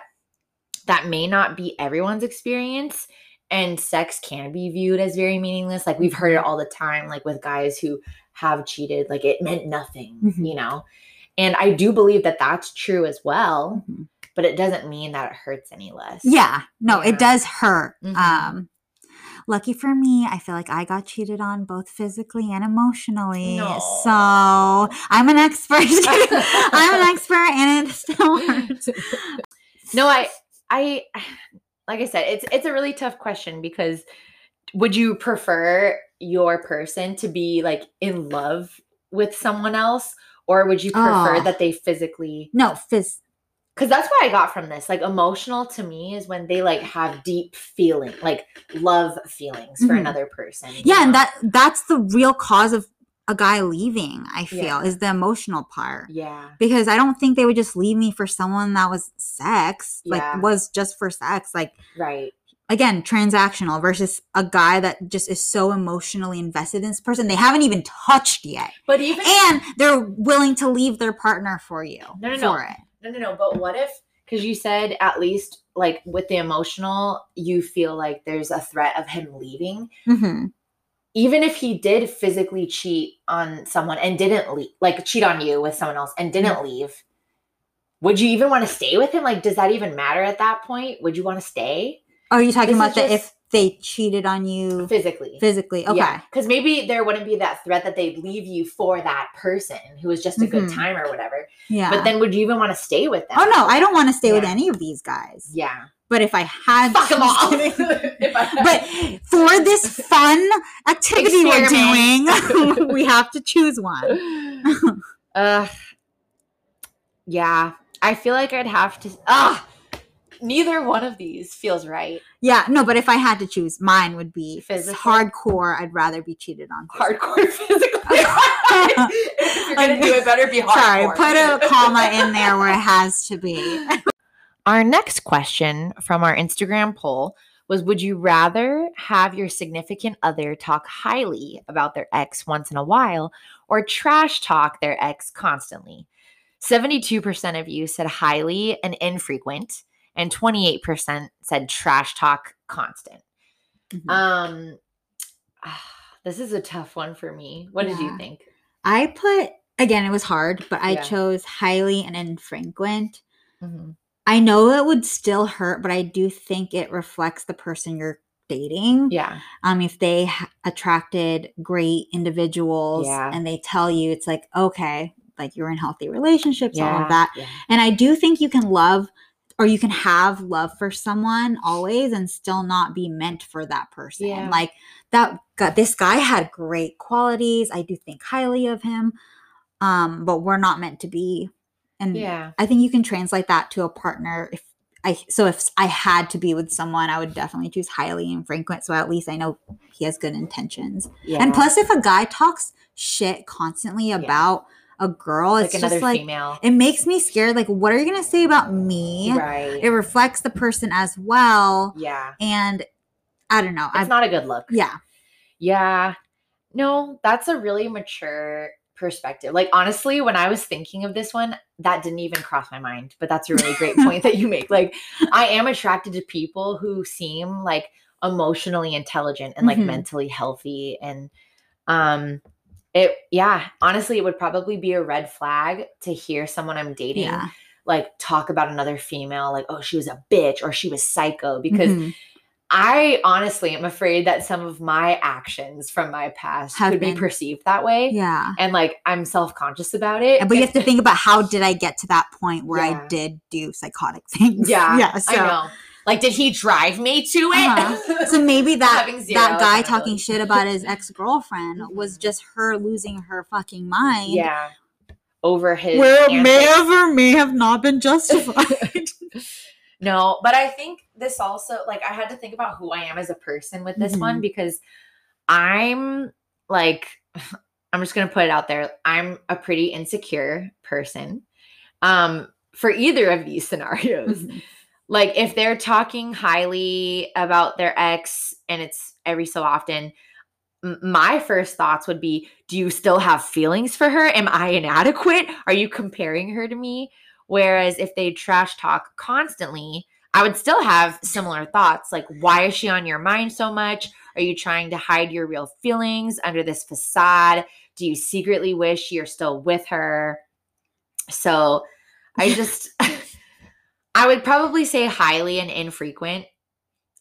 that may not be everyone's experience, and sex can be viewed as very meaningless. Like we've heard it all the time, like with guys who have cheated, like it meant nothing, Mhm. you know. And I do believe that that's true as well, Mhm. but it doesn't mean that it hurts any less. Yeah. No, it does hurt. Mhm. Um lucky for me, I feel like I got cheated on both physically and emotionally. No. So I'm an expert. I'm an expert and it still hurts. No, I, I, like I said, it's it's a really tough question because would you prefer your person to be like in love with someone else, or would you prefer Oh. that they physically? No, phys- Because that's what I got from this. Like emotional to me is when they like have deep feeling, like love feelings for Mhm. another person. yeah, and that that's the real cause of a guy leaving, I feel, Yeah. is the emotional part. yeah, Because I don't think they would just leave me for someone that was sex, Yeah. like was just for sex. Like right. again, transactional versus a guy that just is so emotionally invested in this person. They haven't even touched yet. But even And they're willing to leave their partner for you. No, no, no. for it. No, no, no. But what if, because you said at least like with the emotional, you feel like there's a threat of him leaving. hmm Even if he did physically cheat on someone and didn't leave, like cheat on you with someone else and didn't Mm-hmm. leave, would you even want to stay with him? Like, does that even matter at that point? Would you want to stay Are you talking This about the if they cheated on you physically? physically? Okay. Because maybe there wouldn't be that threat that they'd leave you for that person who was just a good Mhm. time or whatever. Yeah. But then would you even want to stay with them? oh no, I don't want to stay with any of these guys. Yeah. But if I had to Fuck them all. But for this fun activity we're doing, we have to choose one. uh yeah i feel like i'd have to ah neither one of these feels right Yeah, no, but if I had to choose, mine would be Physical? hardcore. I'd rather be cheated on. hardcore physically if you're gonna do it better be Sorry, put a comma in there where it has to be. Our next question from our instagram poll was would you rather have your significant other talk highly about their ex once in a while or trash talk their ex constantly 72% of you said highly and infrequent and 28% said trash talk constant Mhm. um this is a tough one for me what did you think I put again, it was hard, but I Yeah. chose highly and infrequent. Mhm. I know it would still hurt, but I do think it reflects the person you're dating. yeah Um, if they ha- attracted great individuals Yeah. and they tell you it's like okay, like you're in healthy relationships, all of that. yeah. And I do think you can love or you can have love for someone always and still not be meant for that person. Yeah. Like that guy, this guy had great qualities. I do think highly of him. um but we're not meant to be and Yeah. i think you can translate that to a partner if i so if i had to be with someone i would definitely choose highly infrequent so at least i know he has good intentions Yeah. and plus if a guy talks shit constantly about a girl it's just like female. it makes me scared like what are you gonna say about me Right. it reflects the person as well yeah. and i don't know It's i not a good look. yeah Yeah. No, that's a really mature perspective. Like honestly, when I was thinking of this one, that didn't even cross my mind. But that's a really great point that you make. Like I am attracted to people who seem like emotionally intelligent and like Mhm. mentally healthy and um it yeah, honestly it would probably be a red flag to hear someone I'm dating yeah like talk about another female like oh she was a bitch or she was psycho because Mhm. I honestly am afraid that some of my actions from my past Have could be perceived that way. yeah And like I'm self conscious about it. but you have to think about how did i get to that point where Yeah. i did do psychotic things yeah, yeah so I know. Like, did he drive me to it? Uh-huh. so maybe that that guy talking shit about his ex-girlfriend was Mhm. just her losing her fucking mind yeah, over his. where it may have or may have not been justified No, but I think this also like I had to think about who I am as a person with this one Mhm. because I'm like I'm just going to put it out there. I'm a pretty insecure person. Um for either of these scenarios. Mhm. Like if they're talking highly about their ex and it's every so often my first thoughts would be do you still have feelings for her am i inadequate are you comparing her to me whereas if they trash talk constantly i would still have similar thoughts like why is she on your mind so much? Are you trying to hide your real feelings under this facade? Do you secretly wish you're still with her? So i just i would probably say highly and infrequent.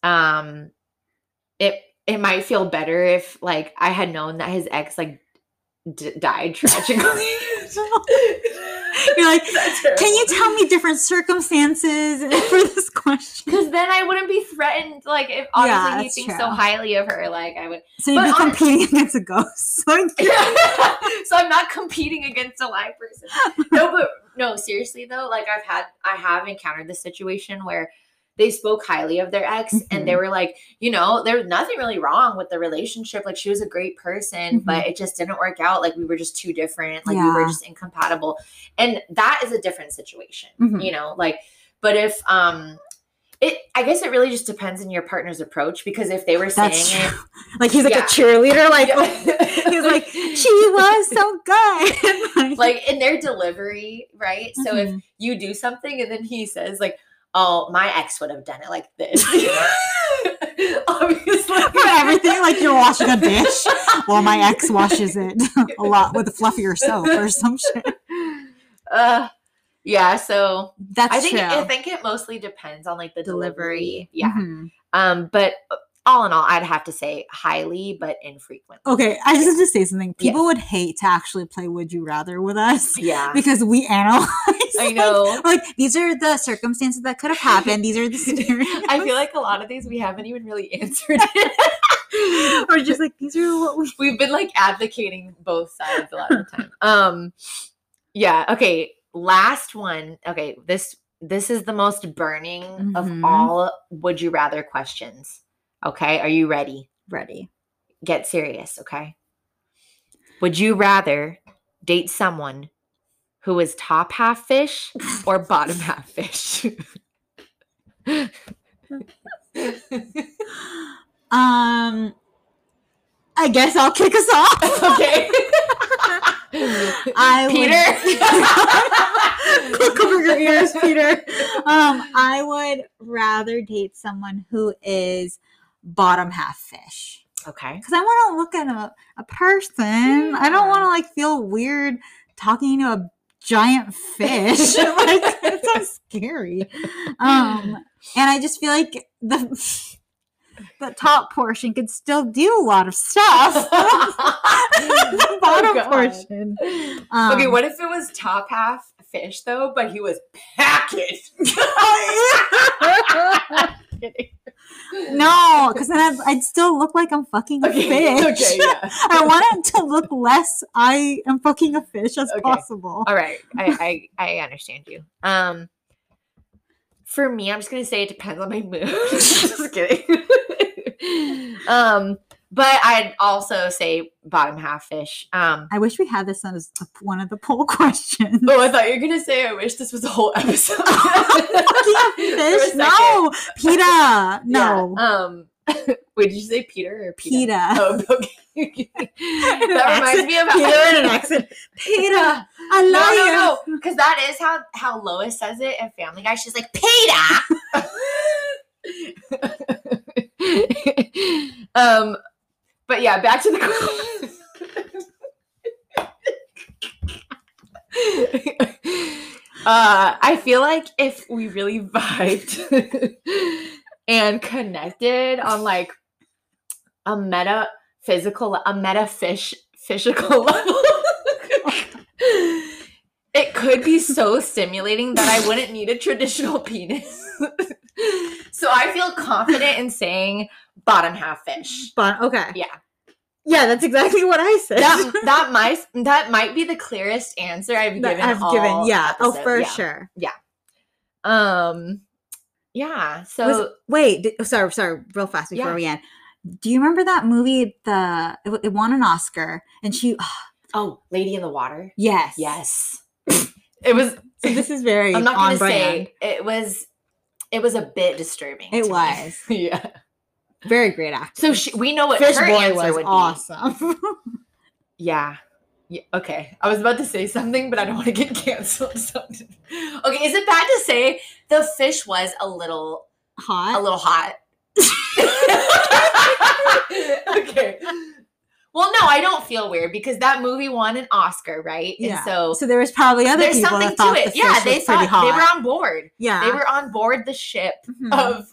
Um it it might feel better if like i had known that his ex like d- died tragically You're like, can you tell me different circumstances for this question? because then i wouldn't be threatened like if obviously he that's thinks true. so highly of her like i would So you'd But be competing against a ghost. So i'm not competing against a live person no but no seriously though like i've had i have encountered this situation where they spoke highly of their ex and they were like you know there's nothing really wrong with the relationship like she was a great person but it just didn't work out like we were just too different like we were just incompatible and that is a different situation Mhm. you know like but if um it i guess it really just depends on your partner's approach because if they were saying true. Like he's like Yeah. a cheerleader. Like it he's like, she was so good. like in their delivery, right? So if Mhm. you do something and then he says like, "Oh, my ex would have done it like this," obviously for everything, like you're washing a dish. Well, my ex washes it a lot with a fluffier soap or some shit. Uh, yeah. So That's I think true. I think it mostly depends on like the delivery. Yeah. Mhm. Um, but all in all, I'd have to say highly, but infrequent. Okay, I just have to say something. People Yes. would hate to actually play Would You Rather with us Yeah. because we analyze. I know. Like, these are the circumstances that could have happened. These are the scenarios. I feel like a lot of these we haven't even really answered. or just like these are what we. we've been like advocating both sides a lot of the time. Um yeah, okay, last one. Okay, this this is the most burning of Mhm. all would you rather questions. Okay, are you ready? Ready. Get serious, okay? Would you rather date someone who is top half fish or bottom half fish? Um, I guess I'll kick us off. okay. I Peter. would cover your ears, Peter. Um, I would rather date someone who is bottom half fish Okay. because I want to look at a, a person. I don't want to like feel weird talking to a giant fish. like it's so scary. Um, and I just feel like the the top portion could still do a lot of stuff. the bottom Oh, portion. Um, okay, what if it was top half fish though, but he was packaged? No, because then I'd, I'd still look like I'm fucking a Okay, fish. okay, yeah. I want it to look less I am fucking a fish as Okay. possible. All right, I, I I understand you. Um, for me, I'm just gonna say it depends on my mood. just kidding. um, but I'd also say bottom half fish. Um, I wish we had this as one of the poll questions. oh, I thought you were gonna say I wish this was a whole episode. Fucking a For a fish? No, PETA. Yeah, No, Um, wait, did you say Peter or Peter? PETA. Oh, okay. that reminds me of PETA in an accent. PETA. I No, love you. no, no, because that is how how Lois says it in Family Guy. She's like Peter. um, but yeah, back to the. uh, I feel like if we really vibed and connected on like a meta physical, a meta fish physical level. it could be so stimulating that I wouldn't need a traditional penis. so I feel confident in saying bottom half fish. But okay. Yeah. Yeah, that's exactly what I said. That that might that might be the clearest answer I've That given. I've all given. Yeah. Oh, for Yeah. sure. Yeah. Um yeah. So Was- wait, di- sorry, sorry, real fast before Yeah. we end. Do you remember that movie? The it, it won an Oscar, and she. oh, Lady in the Water. yes. Yes. it was So this is very I'm not gonna say it was it was a bit disturbing. It to was. yeah. Very great actor. So she, we know what Fish her Boy answer was would be. awesome. Yeah. Yeah. Okay. I was about to say something, but I don't want to get canceled. So. Okay. Is it bad to say the fish was a little hot? a little hot? okay. Well, no, I don't feel weird because that movie won an Oscar, right? Yeah. And so, So there was probably other there's something to it. Yeah, they thought they were on board. yeah. They were on board the ship Mhm. of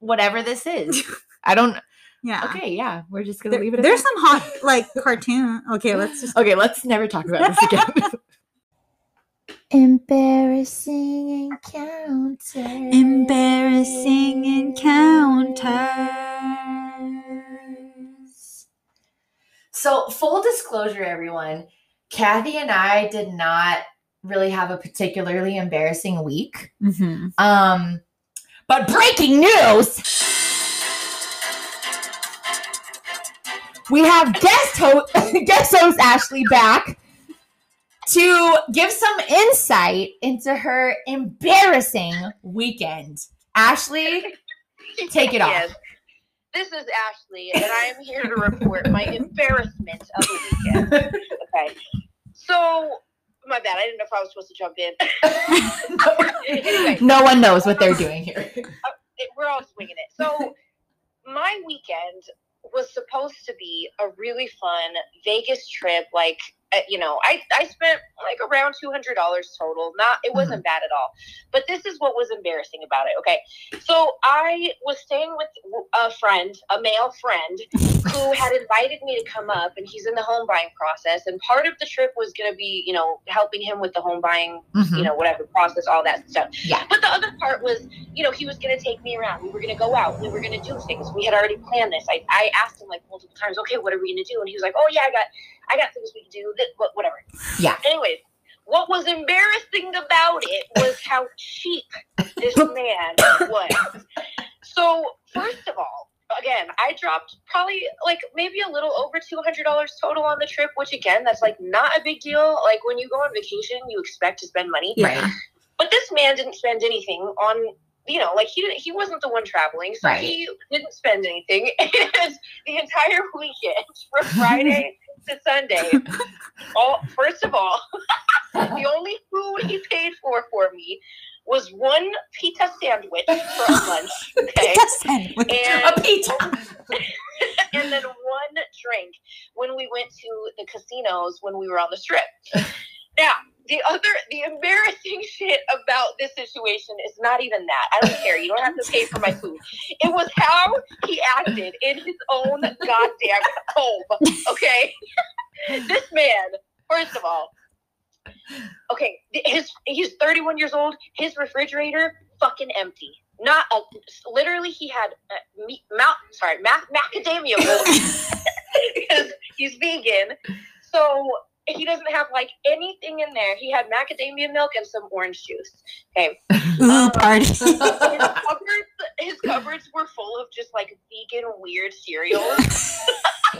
whatever this is. I don't. yeah. Okay, yeah, we're just gonna There- leave it. There's some hot like cartoon. Okay, let's just. Okay, let's never talk about this again. Embarrassing encounters. Embarrassing encounters. So, full disclosure, everyone, Kathy and I did not really have a particularly embarrassing week. hmm Um, but breaking news. We have guest host guest host Ashley back to give some insight into her embarrassing weekend. Ashley, take it off. Yes. This is Ashley, and I am here to report my embarrassment of the weekend. Okay. So, my bad. I didn't know if I was supposed to jump in. anyway, no one knows what they're doing here. we're all swinging it. So, my weekend was supposed to be a really fun Vegas trip. Like, uh, Uh, you know, I, I spent like around $200 total. Not, it wasn't mm-hmm. bad at all. But this is what was embarrassing about it. Okay. So, I was staying with a friend, a male friend, who had invited me to come up, and he's in the home buying process. And part of the trip was going to be, you know, helping him with the home buying, mm-hmm. you know, whatever process, all that stuff. Yeah. But the other part was, you know, he was going to take me around. We were going to go out. We were going to do things. We had already planned this. I, I asked him like multiple times, okay, what are we going to do? And he was like, oh yeah, I got, I got things we can do. That, whatever. Yeah. Anyways, what was embarrassing about it was how cheap this man was. So first of all, again, I dropped probably like maybe a little over two hundred dollars total on the trip, which again, that's like not a big deal. Like when you go on vacation, you expect to spend money. Right. But this man didn't spend anything on, you know, like he didn't. He wasn't the one traveling, so Right. he didn't spend anything. And the entire weekend, from Friday to Sunday, all first of all, the only food he paid for for me was one pita sandwich for lunch. Okay. Pizza sandwich. And A pizza. and then one drink when we went to the casinos when we were on the strip. Now, the other, the embarrassing shit about this situation is not even that. I don't care. You don't have to pay for my food. It was how he acted in his own goddamn home. Okay, this man. First of all, okay, his he's 31 years old. His refrigerator fucking empty. not a, literally he had uh, me, mount, sorry, mac, macadamia because he's vegan. So he doesn't have like anything in there. He had macadamia milk and some orange juice. Okay. Ooh, Um, party. his cupboards, his cupboards were full of just like vegan weird cereals.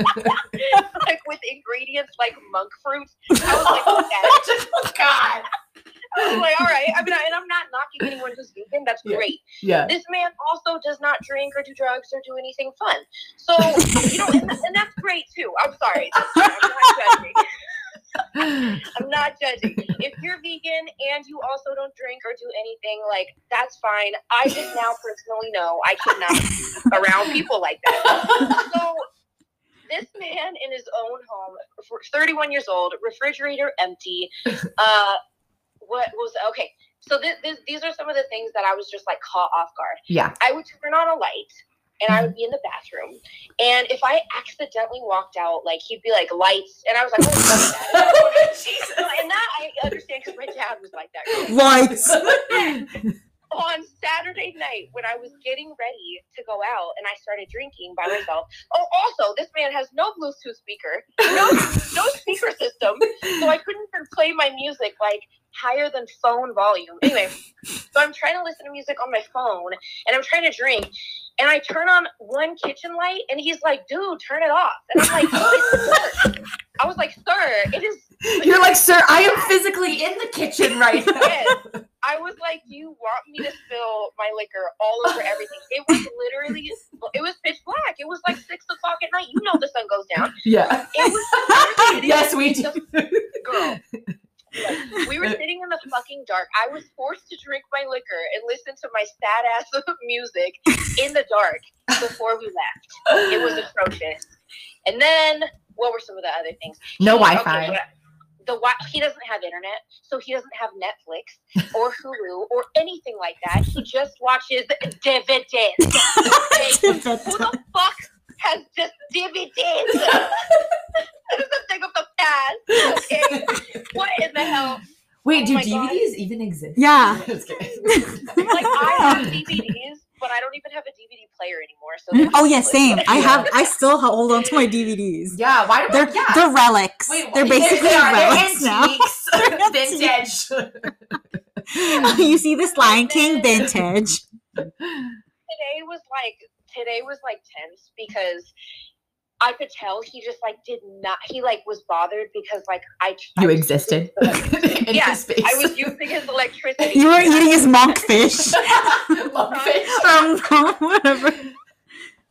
like with ingredients like monk fruit. I was like, okay. oh God. I was like, all right. I mean, I, and I'm not knocking anyone who's vegan. That's Yeah. great. Yeah. This man also does not drink or do drugs or do anything fun. So, you know, and, and that's great too. I'm sorry. I'm not judging. I'm not judging. If you're vegan and you also don't drink or do anything, like, that's fine. I just now personally know I cannot be around people like that. So, this man in his own home, 31 years old, refrigerator empty. Uh, what was okay? So this, this, these are some of the things that I was just like caught off guard. Yeah. I would turn on a light and I would mm-hmm. be in the bathroom, and if I accidentally walked out, like he'd be like lights, and I was like, oh, fuck. Jesus. and that I understand because my dad was like that. Lights. on Saturday night when I was getting ready to go out and I started drinking by myself. Oh, also, this man has no Bluetooth speaker, no no speaker system, so I couldn't even play my music like higher than phone volume. Anyway, so I'm trying to listen to music on my phone and I'm trying to drink. And I turn on one kitchen light and he's like, dude, turn it off. And I'm like, dark. I was like, sir, it is You're like, sir, I am physically in the kitchen right now. Yes. I was like, you want me to spill my liquor all over everything?" It was literally, it was pitch black. It was like six o'clock at night. You know the sun goes down. Yeah. It was yes, we do. girl. Like, we were sitting in the fucking dark. I was forced to drink my liquor and listen to my sad ass music in the dark before we left. It was atrocious. And then, what were some of the other things? No He- Wi-Fi. what- the wi- he doesn't have internet, so he doesn't have Netflix or Hulu or anything like that. He just watches dividends. Who the fuck has just dividends? that is a thing of the past. Okay, what in the hell? Wait, Oh do my God. DVDs even exist? Yeah. Like I have DVDs, but I don't even have a DVD player anymore. So mm-hmm. Oh yeah, same. I have. I still hold on to my DVDs. yeah, why do They're I? Yeah. they're relics. Wait, they're basically they are. relics They're now. Vintage. you see this Lion King vintage. today was like today was like tense because I could tell he just like did not. He like was bothered because like I I You was existed in Yeah. I was using his electricity. You were eating his monkfish. monkfish. um, whatever.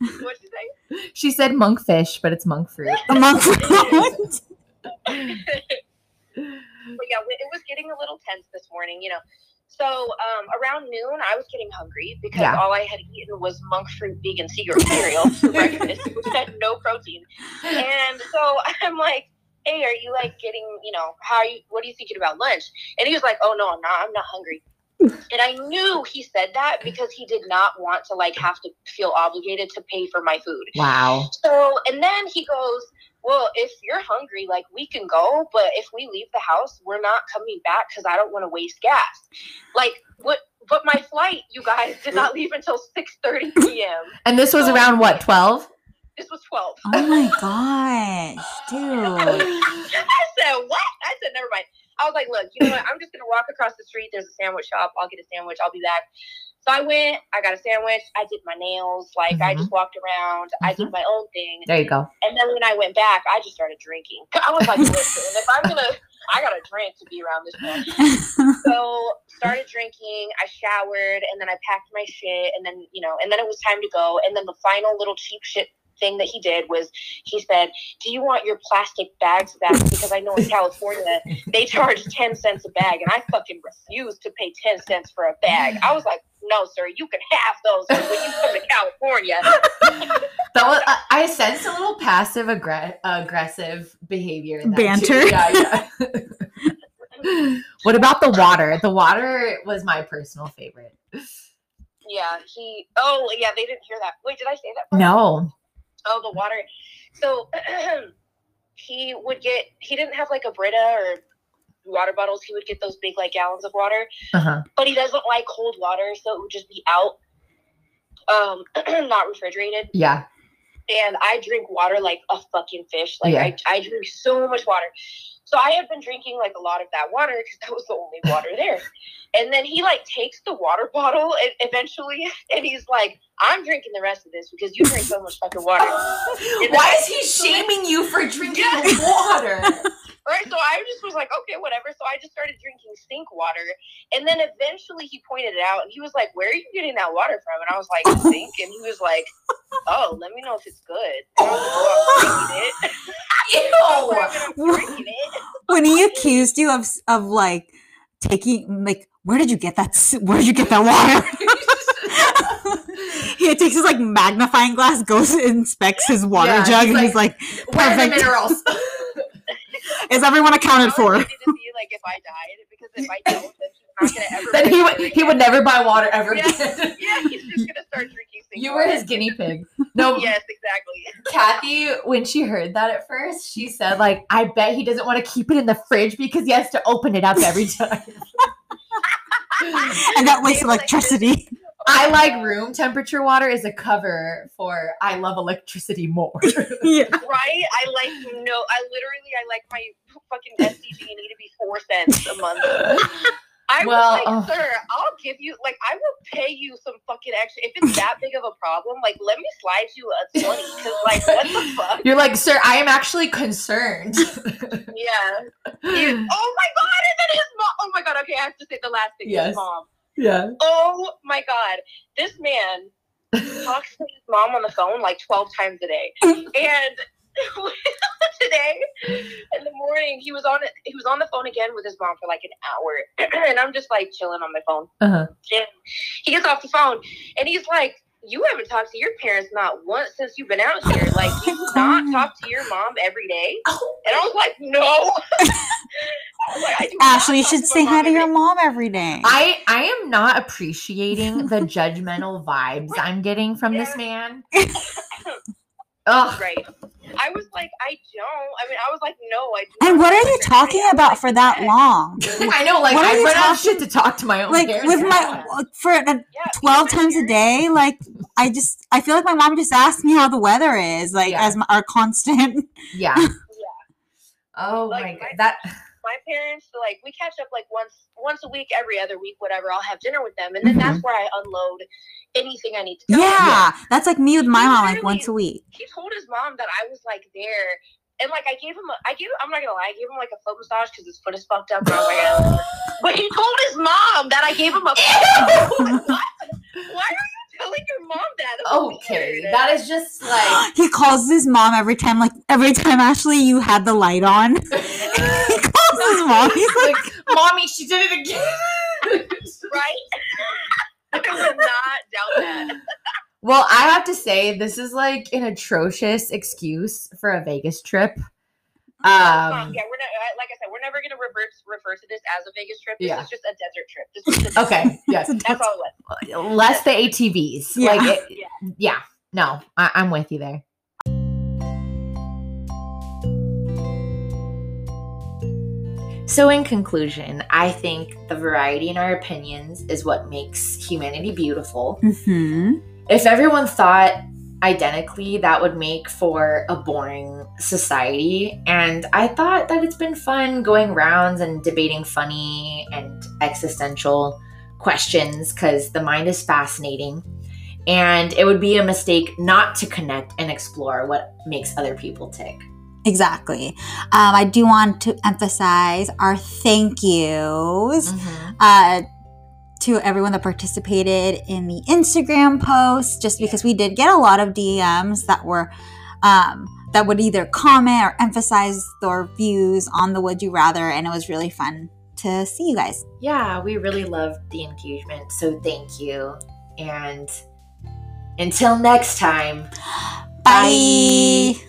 What'd you say? She said monkfish, but it's monk fruit. A monk fruit. But yeah, it was getting a little tense this morning, you know. So um, around noon, I was getting hungry because Yeah. all I had eaten was monk fruit vegan cereal cereal for breakfast, which had no protein. And so I'm like, "Hey, are you like getting, you know, how are you? What are you thinking about lunch?" And he was like, "Oh no, I'm not. I'm not hungry." And I knew he said that because he did not want to like have to feel obligated to pay for my food. Wow. So, and then he goes, Well, if you're hungry, like we can go, but if we leave the house, we're not coming back because I don't want to waste gas. Like, what? But my flight, you guys, did not leave until 6:30 p.m. And this was around what, 12? This was 12. Oh my gosh, dude. I said, What? I said, Never mind. I was like, Look, you know what? I'm just gonna walk across the street. There's a sandwich shop. I'll get a sandwich. I'll be back. So I went. I got a sandwich. I did my nails. Like I just mm-hmm. walked around. I did mm-hmm. my own thing. There you go. And then when I went back, I just started drinking. I was like, listen, if I'm gonna, I got a drink to be around this man. So started drinking. I showered, and then I packed my shit, and then you know, and then it was time to go. And then the final little cheap shit thing that he did was he said, "Do you want your plastic bags back? Because I know in California they charge ten cents a bag, and I fucking refuse to pay ten cents for a bag." I was like, "No, sir, you can have those when you come to California." That was, I, I sensed a little passive aggre- aggressive behavior. In that Banter. Too. Yeah, yeah. what about the water? The water was my personal favorite. Yeah, he. Oh, yeah, they didn't hear that. Wait, did I say that? part? No. Oh, the water. So he would get. He didn't have like a Brita or water bottles. He would get those big like gallons of water, Uh-huh. but he doesn't like cold water, so it would just be out. um, not refrigerated, Yeah. and I drink water like a fucking fish. Like Yeah. I, I drink so much water. So I have been drinking like a lot of that water because that was the only water there. And then he like takes the water bottle and eventually, and he's like, "I'm drinking the rest of this because you drink so much fucking water." Why is he shaming you for drinking water? Right. So I just was like, okay, whatever. So I just started drinking sink water. And then eventually he pointed it out and he was like, Where are you getting that water from? And I was like, Sink. And he was like, Oh, let me know if it's good. And I was like, "Oh, I'm drinking it. Ew. I'm drinking it. when he accused you of of like taking like where did you get that where did you get that water he takes his like magnifying glass goes and inspects his water Yeah, jug he's and he's like Where are the Perfect. minerals? Is everyone accounted was for to see like if I died because if I don't, then he's not gonna ever. then he would he would never buy water ever Yeah. again. Yeah, he's just gonna start drinking sink You were water. his guinea pig. No, Yes, exactly. Kathy, when she heard that at first, she said, like, I bet he doesn't want to keep it in the fridge because he has to open it up every time. and that wastes They like, electricity I like room temperature water is a cover for I love electricity more. yeah Right? I like no. I literally I like my fucking SDG&E E to be four cents a month. I Well, was like, sir, I'll give you like I will pay you some fucking extra if it's that big of a problem. Like, let me slide you a twenty because like what the fuck? You're like, sir, I am actually concerned. Yeah. He- oh my god! And then his mom. Oh my god. Okay, I have to say the last thing. Yes. His mom. Yeah. Oh my god! This man talks to his mom on the phone like 12 times a day. And today in the morning he was on he was on the phone again with his mom for like an hour. and I'm just like chilling on my phone. Uh-huh. And he gets off the phone and he's like, You haven't talked to your parents not once since you've been out here. Like you do not talk to your mom every day. Oh, and I was like, No. I was like, "I ashley you should say hi to every your mom every day I I am not appreciating the judgmental vibes I'm getting from this man. Ugh. Right. I was like, I don't. I mean, I was like, no, I do and what are you talking my about for that every day." long I know, like What I you run out of shit to talk to my own like parents. with my for uh, Yeah, 12 even my times a day like i just i feel like my mom just asked me how the weather is like Yeah. as my, our constant yeah. Yeah. Oh Like, my my- god. That My parents, like, we catch up like once, once a week, every other week, whatever. I'll have dinner with them, and then that's where I unload anything I need to. tell them. yeah, that's like me with my He mom like once a week He told his mom that I was like there. And like I gave him, a, I gave, I'm not gonna lie, I gave him like a foot massage because his foot is fucked up. And I was like, "Uh." but he told his mom that I gave him a. what? Why are you telling your mom that? That's okay. weird. That is just like he calls his mom every time like every time ashley you had the light on he calls his mom he's like like, mommy, she did it again. right? I would not doubt that. well, I have to say, this is like an atrocious excuse for a Vegas trip. Um, Um, yeah, we're not. Like I said, we're never gonna reverse refer to this as a Vegas trip. This Yeah. is just a desert trip. This is just okay, yes. That's all it was. Less the ATVs. Yeah. Like, it, Yeah. yeah. No, I, I'm with you there. So, in conclusion, I think the variety in our opinions is what makes humanity beautiful. hmm If everyone thought identically, that would make for a boring society. And I thought that it's been fun going rounds and debating funny and existential questions because the mind is fascinating. And it would be a mistake not to connect and explore what makes other people tick. Exactly um, i do want to emphasize our thank yous Mm-hmm. uh, to everyone that participated in the Instagram post, just because we did get a lot of DMs that were um, that would either comment or emphasize their views on the Would You Rather, and it was really fun to see you guys. Yeah, we really loved the engagement. So thank you. And until next time. Bye. Bye.